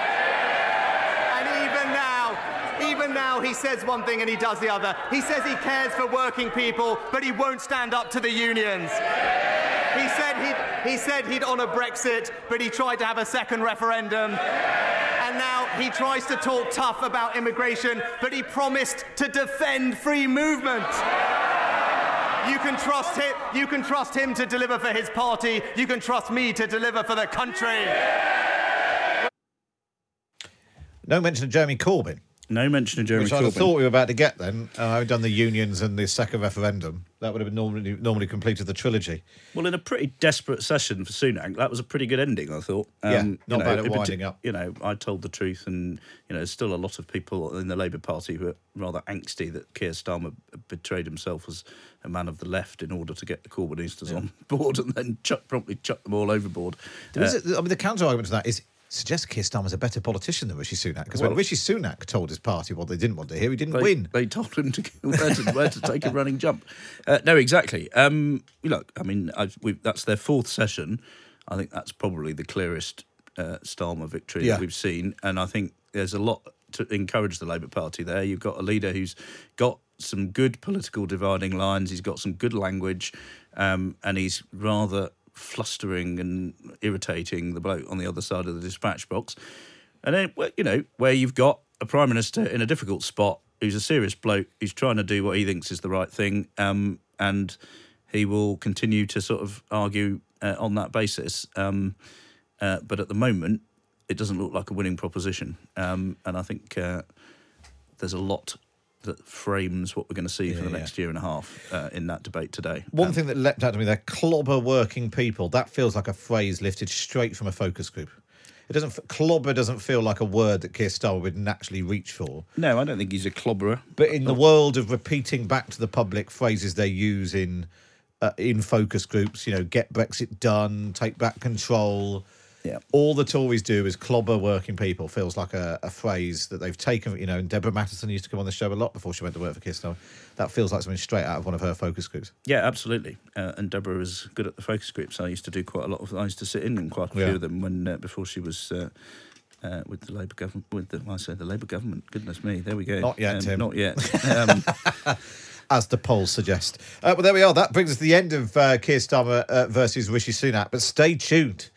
And even now, even now, he says one thing and he does the other. He says he cares for working people, but he won't stand up to the unions. He said he'd, he said he'd honour Brexit, but he tried to have a second referendum. And now he tries to talk tough about immigration, but he promised to defend free movement. You can trust him. You can trust him to deliver for his party. You can trust me to deliver for the country. No mention of Jeremy Corbyn. No mention of Jeremy Which I'd have thought we were about to get then. Uh, having done the unions and the second referendum, that would have been normally normally completed the trilogy. Well, in a pretty desperate session for Sunak, that was a pretty good ending, I thought. Um, Yeah, you not know, bad at winding up. You know, I told the truth, and you know, there's still a lot of people in the Labour Party who are rather angsty that Keir Starmer betrayed himself as a man of the left in order to get the Corbynistas on board, and then chuck, promptly chuck them all overboard. Uh, a- I mean, the counter argument to that is suggests Keir Starmer's a better politician than Rishi Sunak. Because when Rishi Sunak told his party what they didn't want to hear, he didn't they, win. They told him to where to, where to take a running jump. Uh, no, exactly. Um, look, I mean, I've, we've, that's their fourth session. I think that's probably the clearest uh, Starmer victory Yeah. that we've seen, and I think there's a lot to encourage the Labour Party there. You've got a leader who's got some good political dividing lines. He's got some good language, um, and he's rather flustering and irritating the bloke on the other side of the dispatch box. And then, you know, where you've got a prime minister in a difficult spot who's a serious bloke who's trying to do what he thinks is the right thing, um, and he will continue to sort of argue uh, on that basis. Um, uh, but at the moment, it doesn't look like a winning proposition, um, and I think uh, there's a lot that frames what we're going to see for the Yeah, next year and a half uh, in that debate today. One Um, thing that leapt out to me, they're clobber working people. That feels like a phrase lifted straight from a focus group. It doesn't. Clobber doesn't feel like a word that Keir Starmer would naturally reach for. no, I don't think he's a clobberer. But in the world of repeating back to the public phrases they use in uh, in focus groups, you know, get Brexit done, take back control. Yeah. All the Tories do is clobber working people. Feels like a, a phrase that they've taken. You know, and Deborah Mattinson used to come on the show a lot before she went to work for Keir Starmer. That feels like something straight out of one of her focus groups. Yeah, absolutely. Uh, and Deborah is good at the focus groups. I used to do quite a lot of. I used to sit in in quite a Yeah. few of them when uh, before she was. Uh, uh, with the Labour government, with the, well, I say the Labour government. Goodness me, there we go. Not yet, Um, Tim. Not yet. Um, as the polls suggest. Uh, well, there we are. That brings us to the end of uh, Keir Starmer uh, versus Rishi Sunak. But stay tuned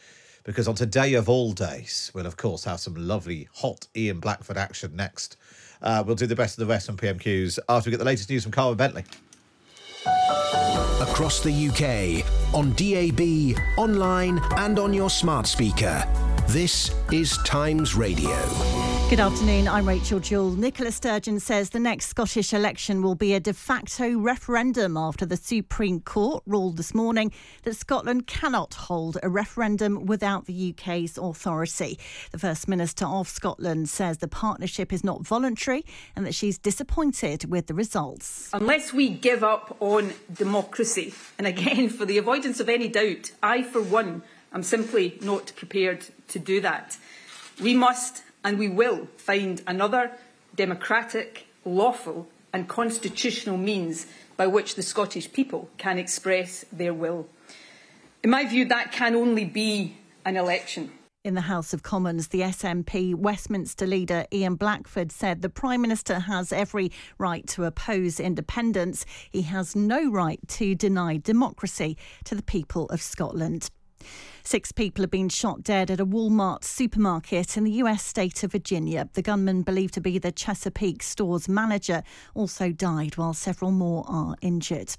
because on today of all days, we'll of course have some lovely hot Ian Blackford action next. Uh, we'll do the best of the rest on PMQs after we get the latest news from Carl Bentley. Across the UK, on DAB, online, and on your smart speaker. This is Times Radio. Good afternoon, I'm Rachel Jewell. Nicola Sturgeon says the next Scottish election will be a de facto referendum after the Supreme Court ruled this morning that Scotland cannot hold a referendum without the UK's authority. The First Minister of Scotland says the partnership is not voluntary and that she's disappointed with the results. Unless we give up on democracy, and again, for the avoidance of any doubt, I, for one, am simply not prepared to do that. We must and we will find another democratic, lawful, and constitutional means by which the Scottish people can express their will. In my view, that can only be an election. In the House of Commons, the SNP Westminster leader Ian Blackford said the Prime Minister has every right to oppose independence. He has no right to deny democracy to the people of Scotland. Six people have been shot dead at a Walmart supermarket in the US state of Virginia. The gunman, believed to be the Chesapeake store's manager, also died, while several more are injured.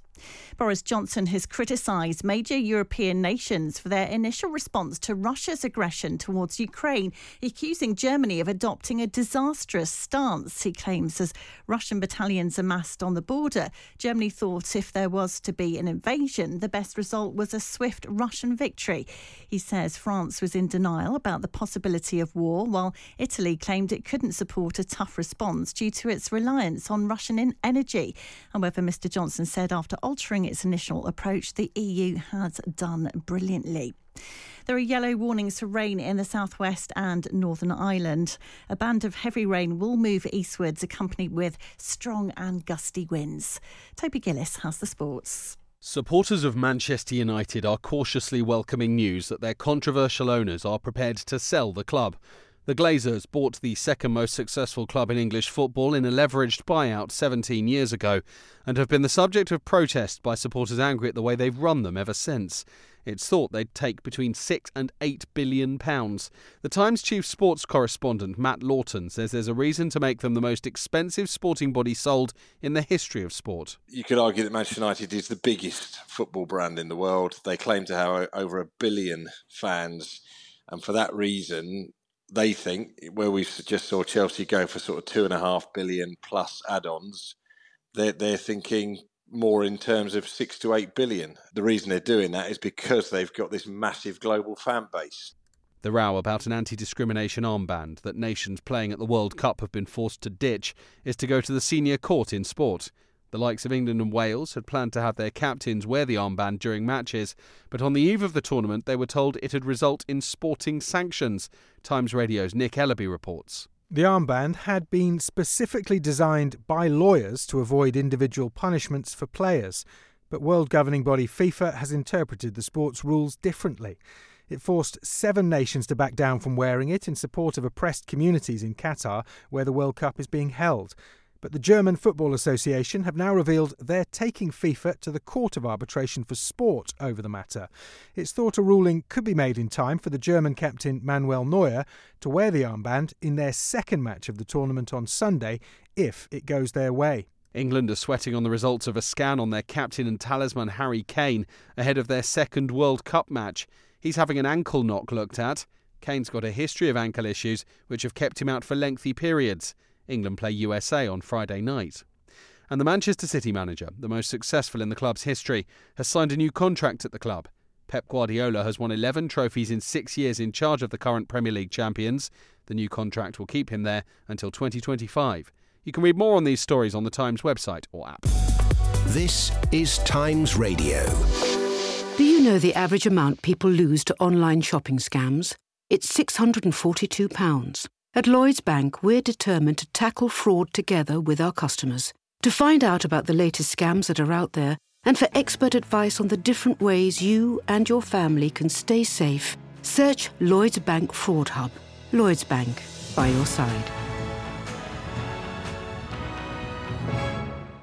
Boris Johnson has criticised major European nations for their initial response to Russia's aggression towards Ukraine, accusing Germany of adopting a disastrous stance, he claims, as Russian battalions amassed on the border. Germany thought if there was to be an invasion, the best result was a swift Russian victory. He says France was in denial about the possibility of war, while Italy claimed it couldn't support a tough response due to its reliance on Russian energy. However, Mr Johnson said after altering its initial approach, the EU has done brilliantly. There are yellow warnings for rain in the southwest and Northern Ireland. A band of heavy rain will move eastwards, accompanied with strong and gusty winds. Toby Gillis has the sports. Supporters of Manchester United are cautiously welcoming news that their controversial owners are prepared to sell the club. The Glazers bought the second most successful club in English football in a leveraged buyout 17 years ago and have been the subject of protest by supporters angry at the way they've run them ever since. It's thought they'd take between 6 and 8 billion pounds. The Times chief sports correspondent Matt Lawton says there's a reason to make them the most expensive sporting body sold in the history of sport. You could argue that Manchester United is the biggest football brand in the world. They claim to have over a billion fans, and for that reason, they think where we just saw Chelsea going for sort of two and a half billion plus add-ons, they're they're thinking more in terms of six to eight billion. The reason they're doing that is because they've got this massive global fan base. The row about an anti discrimination armband that nations playing at the World Cup have been forced to ditch is to go to the senior court in sport. The likes of England and Wales had planned to have their captains wear the armband during matches, but on the eve of the tournament they were told it'd result in sporting sanctions. Times Radio's Nick Ellaby reports. The armband had been specifically designed by lawyers to avoid individual punishments for players, but world governing body FIFA has interpreted the sport's rules differently. It forced seven nations to back down from wearing it in support of oppressed communities in Qatar, where the World Cup is being held. But the German Football Association have now revealed they're taking FIFA to the Court of Arbitration for Sport over the matter. It's thought a ruling could be made in time for the German captain Manuel Neuer to wear the armband in their second match of the tournament on Sunday, if it goes their way. England are sweating on the results of a scan on their captain and talisman Harry Kane ahead of their second World Cup match. He's having an ankle knock looked at. Kane's got a history of ankle issues which have kept him out for lengthy periods. England play USA on Friday night. And the Manchester City manager, the most successful in the club's history, has signed a new contract at the club. Pep Guardiola has won 11 trophies in six years in charge of the current Premier League champions. The new contract will keep him there until 2025. You can read more on these stories on the Times website or app. This is Times Radio. Do you know the average amount people lose to online shopping scams? It's £642. At Lloyds Bank, we're determined to tackle fraud together with our customers. To find out about the latest scams that are out there and for expert advice on the different ways you and your family can stay safe, search Lloyds Bank Fraud Hub. Lloyds Bank, by your side.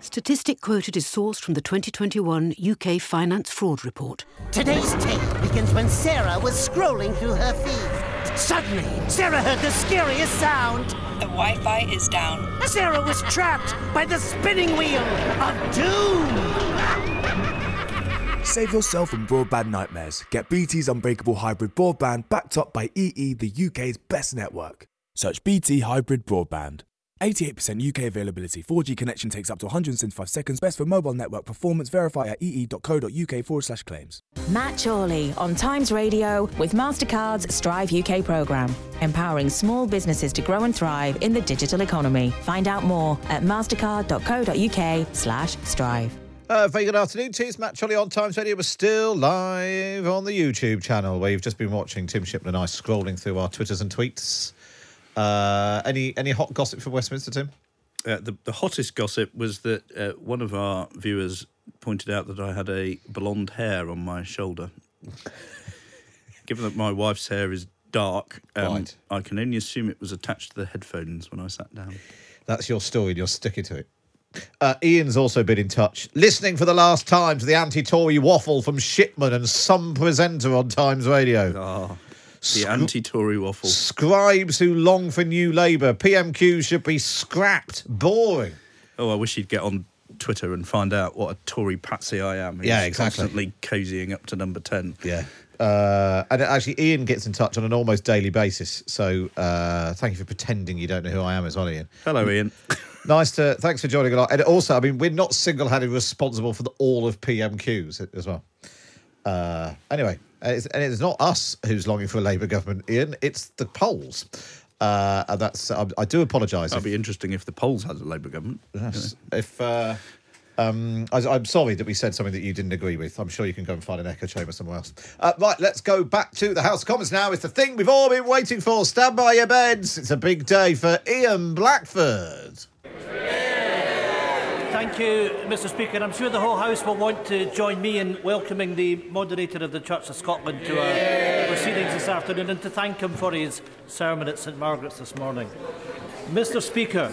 Statistic quoted is sourced from the 2021 UK Finance Fraud Report. Today's tale begins when Sarah was scrolling through her feed. Suddenly, Sarah heard the scariest sound. The Wi Fi is down. Sarah was trapped by the spinning wheel of doom. Save yourself from broadband nightmares. Get BT's unbreakable hybrid broadband backed up by EE, the UK's best network. Search BT Hybrid Broadband. 88% UK availability. 4G connection takes up to 175 seconds. Best for mobile network performance. Verify at ee.co.uk forward slash claims. Matt Chorley on Times Radio with MasterCard's Strive UK programme, empowering small businesses to grow and thrive in the digital economy. Find out more at mastercard.co.uk slash strive. Uh, very good afternoon to you. It's Matt Chorley on Times Radio. We're still live on the YouTube channel where you've just been watching Tim Shipman and I scrolling through our Twitters and tweets. Uh, any any hot gossip from Westminster, Tim? Uh, the, the hottest gossip was that uh, one of our viewers pointed out that I had a blonde hair on my shoulder. Given that my wife's hair is dark, um, Right. I can only assume it was attached to the headphones when I sat down. That's your story and you're sticking to it. Uh, Ian's also been in touch, listening for the last time to the anti-Tory waffle from Shipman and some presenter on Times Radio. Oh, the anti-Tory waffle. Scribes who long for new Labour. PMQ should be scrapped. Boring. Oh, I wish he'd get on Twitter and find out what a Tory patsy I am. who's Yeah, exactly. Constantly cozying up to number 10. Yeah. Uh, and actually, Ian gets in touch on an almost daily basis. So uh, thank you for pretending you don't know who I am as well, Ian. Hello, Ian. nice to. Thanks for joining along. And also, I mean, we're not single-handedly responsible for the, all of PMQs as well. Uh, anyway, and it's, and it's not us who's longing for a Labour government, Ian. It's the polls. Uh, and that's. I, I do apologise. That'd be interesting if the polls had a Labour government. Yes. If uh, um, I, I'm sorry that we said something that you didn't agree with. I'm sure you can go and find an echo chamber somewhere else. Uh, right, let's go back to the House of Commons now. It's the thing we've all been waiting for. Stand by your beds. It's a big day for Ian Blackford. Thank you, Mr. Speaker. I'm sure the whole House will want to join me in welcoming the moderator of the Church of Scotland to our proceedings this afternoon and to thank him for his sermon at St Margaret's this morning. Mr. Speaker,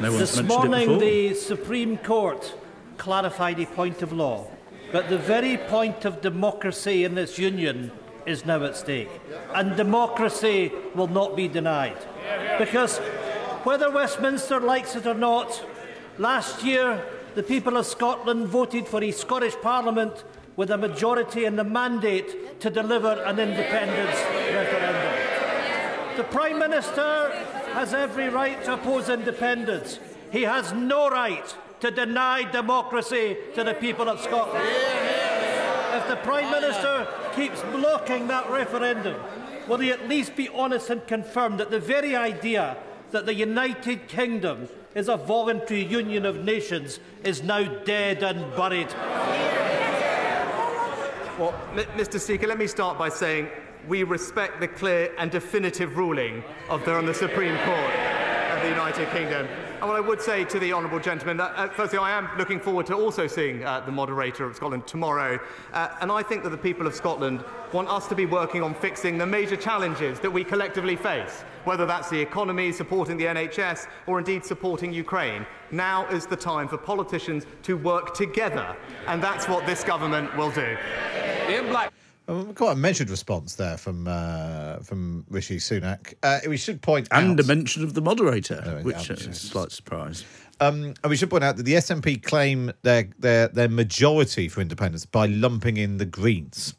no this morning the Supreme Court clarified a point of law, but the very point of democracy in this union is now at stake, and democracy will not be denied. Because whether Westminster likes it or not, last year the people of Scotland voted for a Scottish Parliament with a majority and the mandate to deliver an independence referendum. The Prime Minister has every right to oppose independence. He has no right to deny democracy to the people of Scotland. If the Prime Minister keeps blocking that referendum, will he at least be honest and confirm that the very idea that the United Kingdom is a voluntary union of nations is now dead and buried? Well, Mr. Speaker, let me start by saying we respect the clear and definitive ruling of the, on the Supreme Court of the United Kingdom. What I would say to the honourable gentleman, that uh, firstly, I am looking forward to also seeing uh, the moderator of Scotland tomorrow. Uh, and I think that the people of Scotland want us to be working on fixing the major challenges that we collectively face, whether that's the economy, supporting the NHS, or indeed supporting Ukraine. Now is the time for politicians to work together, and that's what this government will do. Ian Black. Quite a measured response there from uh, from Rishi Sunak. Uh, we should point and out, a mention of the moderator, Oh, which is a slight surprise. Um, and we should point out that the SNP claim their their their majority for independence by lumping in the Greens.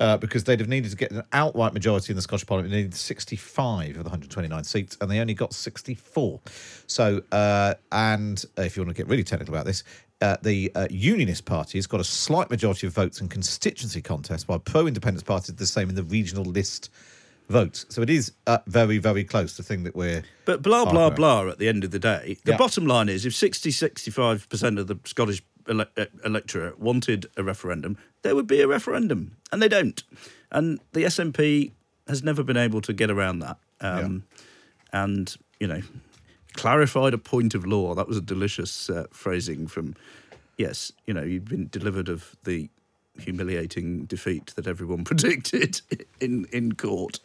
Uh, because they'd have needed to get an outright majority in the Scottish Parliament, they needed 65 of the 129 seats, and they only got 64. So, uh, and if you want to get really technical about this, uh, the uh, Unionist Party has got a slight majority of votes in constituency contests, while pro independence parties are the same in the regional list votes. So it is uh, very, very close. The thing that we're But blah, blah, about. blah at the end of the day. The Yeah. bottom line is if 60, 65% of the Scottish ele- uh, electorate wanted a referendum, there would be a referendum. And they don't. And the SNP has never been able to get around that. Um, And, you know, clarified a point of law. That was a delicious uh, phrasing from, yes, you know, you've been delivered of the humiliating defeat that everyone predicted in, in court.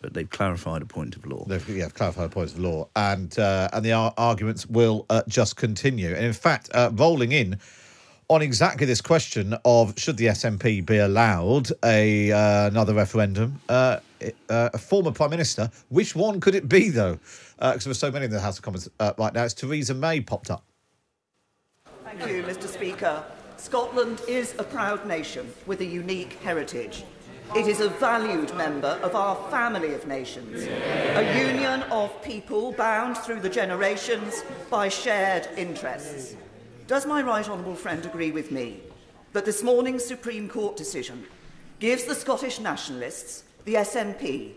But they've clarified a point of law. They've yeah, clarified points of law, and uh, and the ar- arguments will uh, just continue. And in fact, uh, rolling in on exactly this question of should the SNP be allowed a uh, another referendum, uh, uh, a former prime minister. Which one could it be though? Because there's so many in the House of Commons uh, right now. It's Theresa May popped up. Thank you, Mr. Speaker. Scotland is a proud nation with a unique heritage. It is a valued member of our family of nations, a union of people bound through the generations by shared interests. Does my right honourable friend agree with me that this morning's Supreme Court decision gives the Scottish nationalists, the SNP,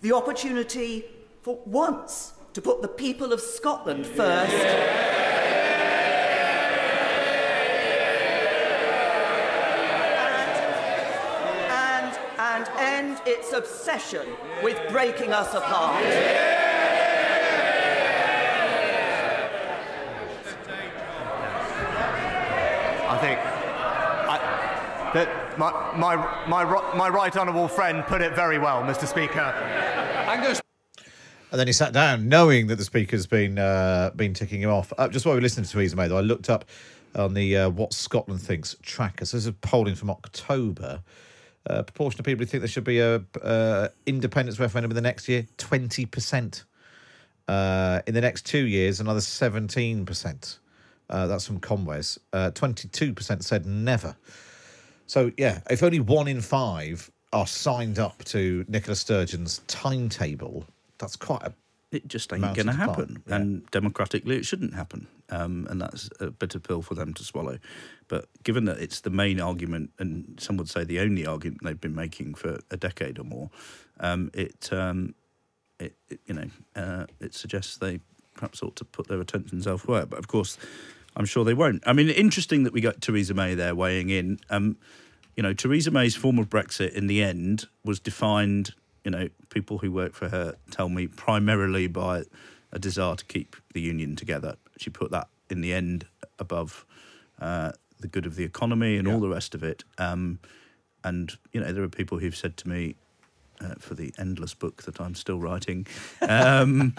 the opportunity for once to put the people of Scotland first? and, and end its obsession with breaking us apart. I think I, that my, my, my, my right honourable friend put it very well, Mr. Speaker. And then he sat down, knowing that the speaker's been uh, been ticking him off. Uh, just while we were listening to Theresa May, though, I looked up on the uh, What Scotland Thinks tracker. So this is polling from October. Uh, proportion of people who think there should be a uh, independence referendum in the next year, twenty percent. Uh, in the next two years, another seventeen percent. Uh, that's from Conways. Twenty-two percent said never. So yeah, if only one in five are signed up to Nicola Sturgeon's timetable, that's quite a. It just ain't going to happen. And democratically, it shouldn't happen. Um, and that's a bitter pill for them to swallow. But given that it's the main argument, and some would say the only argument they've been making for a decade or more, um, it, um, it, it, you know, uh, it suggests they perhaps ought to put their attentions elsewhere. But of course, I'm sure they won't. I mean, interesting that we got Theresa May there weighing in. Um, you know, Theresa May's form of Brexit in the end was defined, you know, people who work for her tell me primarily by a desire to keep the union together. She put that in the end above uh, the good of the economy and all the rest of it. Um, and, you know, there are people who've said to me, uh, for the endless book that I'm still writing, um,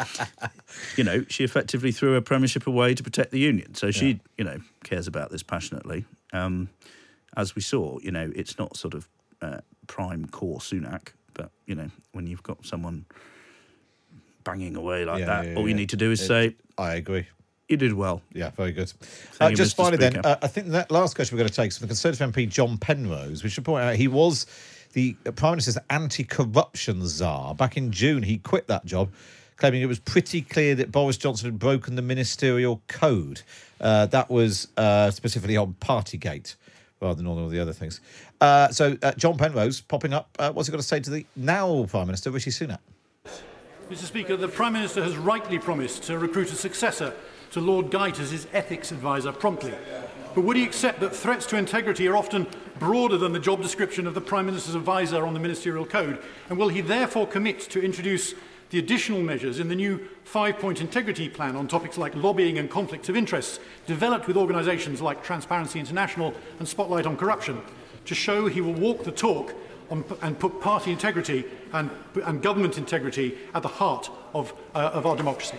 you know, she effectively threw her premiership away to protect the union. So she, you know, cares about this passionately. Um, as we saw, you know, it's not sort of uh, prime core Sunak, but you know, when you've got someone banging away like Yeah, that, yeah, all you need to do is It- say, I agree. You did well. Yeah, very good. Uh, you, just Mr. finally, then, uh, I think that last question we're going to take is from the Conservative MP John Penrose. We should point out he was the Prime Minister's anti corruption czar. Back in June, he quit that job, claiming it was pretty clear that Boris Johnson had broken the ministerial code. Uh, that was uh, specifically on Partygate rather than all the other things. Uh, so, uh, John Penrose popping up. Uh, what's he got to say to the now Prime Minister, Rishi Sunak? Mr. Speaker, the Prime Minister has rightly promised to recruit a successor to Lord Geidt as his ethics advisor promptly. But would he accept that threats to integrity are often broader than the job description of the Prime Minister's advisor on the Ministerial Code? And will he therefore commit to introduce the additional measures in the new five-point integrity plan on topics like lobbying and conflicts of interest, developed with organisations like Transparency International and Spotlight on Corruption, to show he will walk the talk on, and put party integrity and, and government integrity at the heart of, uh, of our democracy?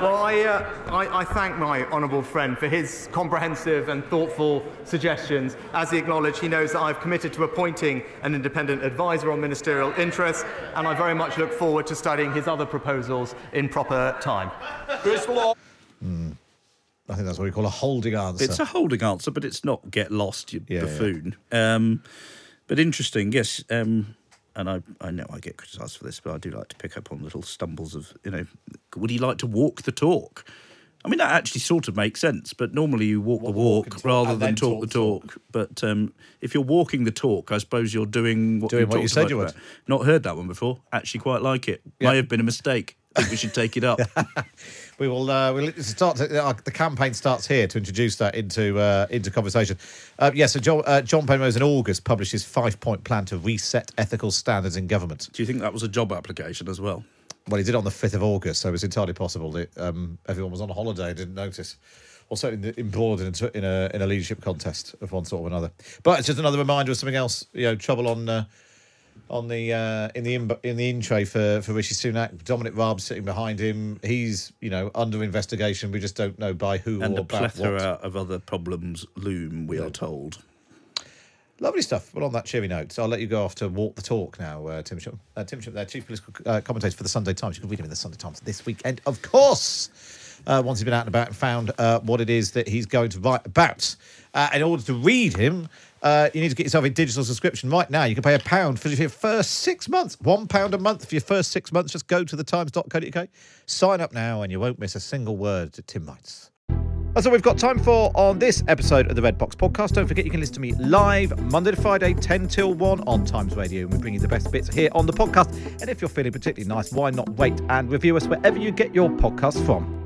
Well, I, uh, I, I, thank my honourable friend for his comprehensive and thoughtful suggestions. As he acknowledged, he knows that I've committed to appointing an independent advisor on ministerial interests, and I very much look forward to studying his other proposals in proper time. Mm. I think that's what we call a holding answer. It's a holding answer, but it's not get lost, you Yeah, buffoon. Um, but interesting, yes. Um, and I, I know I get criticised for this, but I do like to pick up on little stumbles of, you know, would he like to walk the talk? I mean, that actually sort of makes sense, but normally you walk, the walk, rather than then talk, the talk. But um, if you're walking the talk, I suppose you're doing what, Doing you, what you said you would. about. Not heard that one before. Actually, quite like it. May have been a mistake. I think we should take it up. We will. Uh, we'll start. To, uh, the campaign starts here to introduce that into uh, into conversation. Uh, yeah. So John, uh, John Penrose in August published his five point plan to reset ethical standards in government. Do you think that was a job application as well? Well, he did on the fifth of August, so it was entirely possible that um, everyone was on a holiday and didn't notice. Or certainly embroiled in a, in a in a leadership contest of one sort or another. But it's just another reminder of something else. You know, trouble on uh, on the uh, in the in, in the in tray for for Rishi Sunak. Dominic Raab sitting behind him. He's you know under investigation. We just don't know by who and or a plethora what. of other problems loom, we are told. Lovely stuff. Well, on that cheery note, I'll let you go off to walk the talk now, uh, Tim Shipman. Uh, Tim Shipman, there, chief political uh, commentator for the Sunday Times. You can read him in the Sunday Times this weekend, of course. Uh, once he's been out and about and found uh, what it is that he's going to write about. Uh, in order to read him, uh, you need to get yourself a digital subscription right now. You can pay a pound for your first six months. One pound a month for your first six months. Just go to thetimes.co.uk, sign up now, and you won't miss a single word that Tim writes. That's all we've got time for on this episode of the Red Box Podcast. Don't forget you can listen to me live Monday to Friday, 10 till 1 on Times Radio. And we bring you the best bits here on the podcast. And if you're feeling particularly nice, why not wait and review us wherever you get your podcasts from?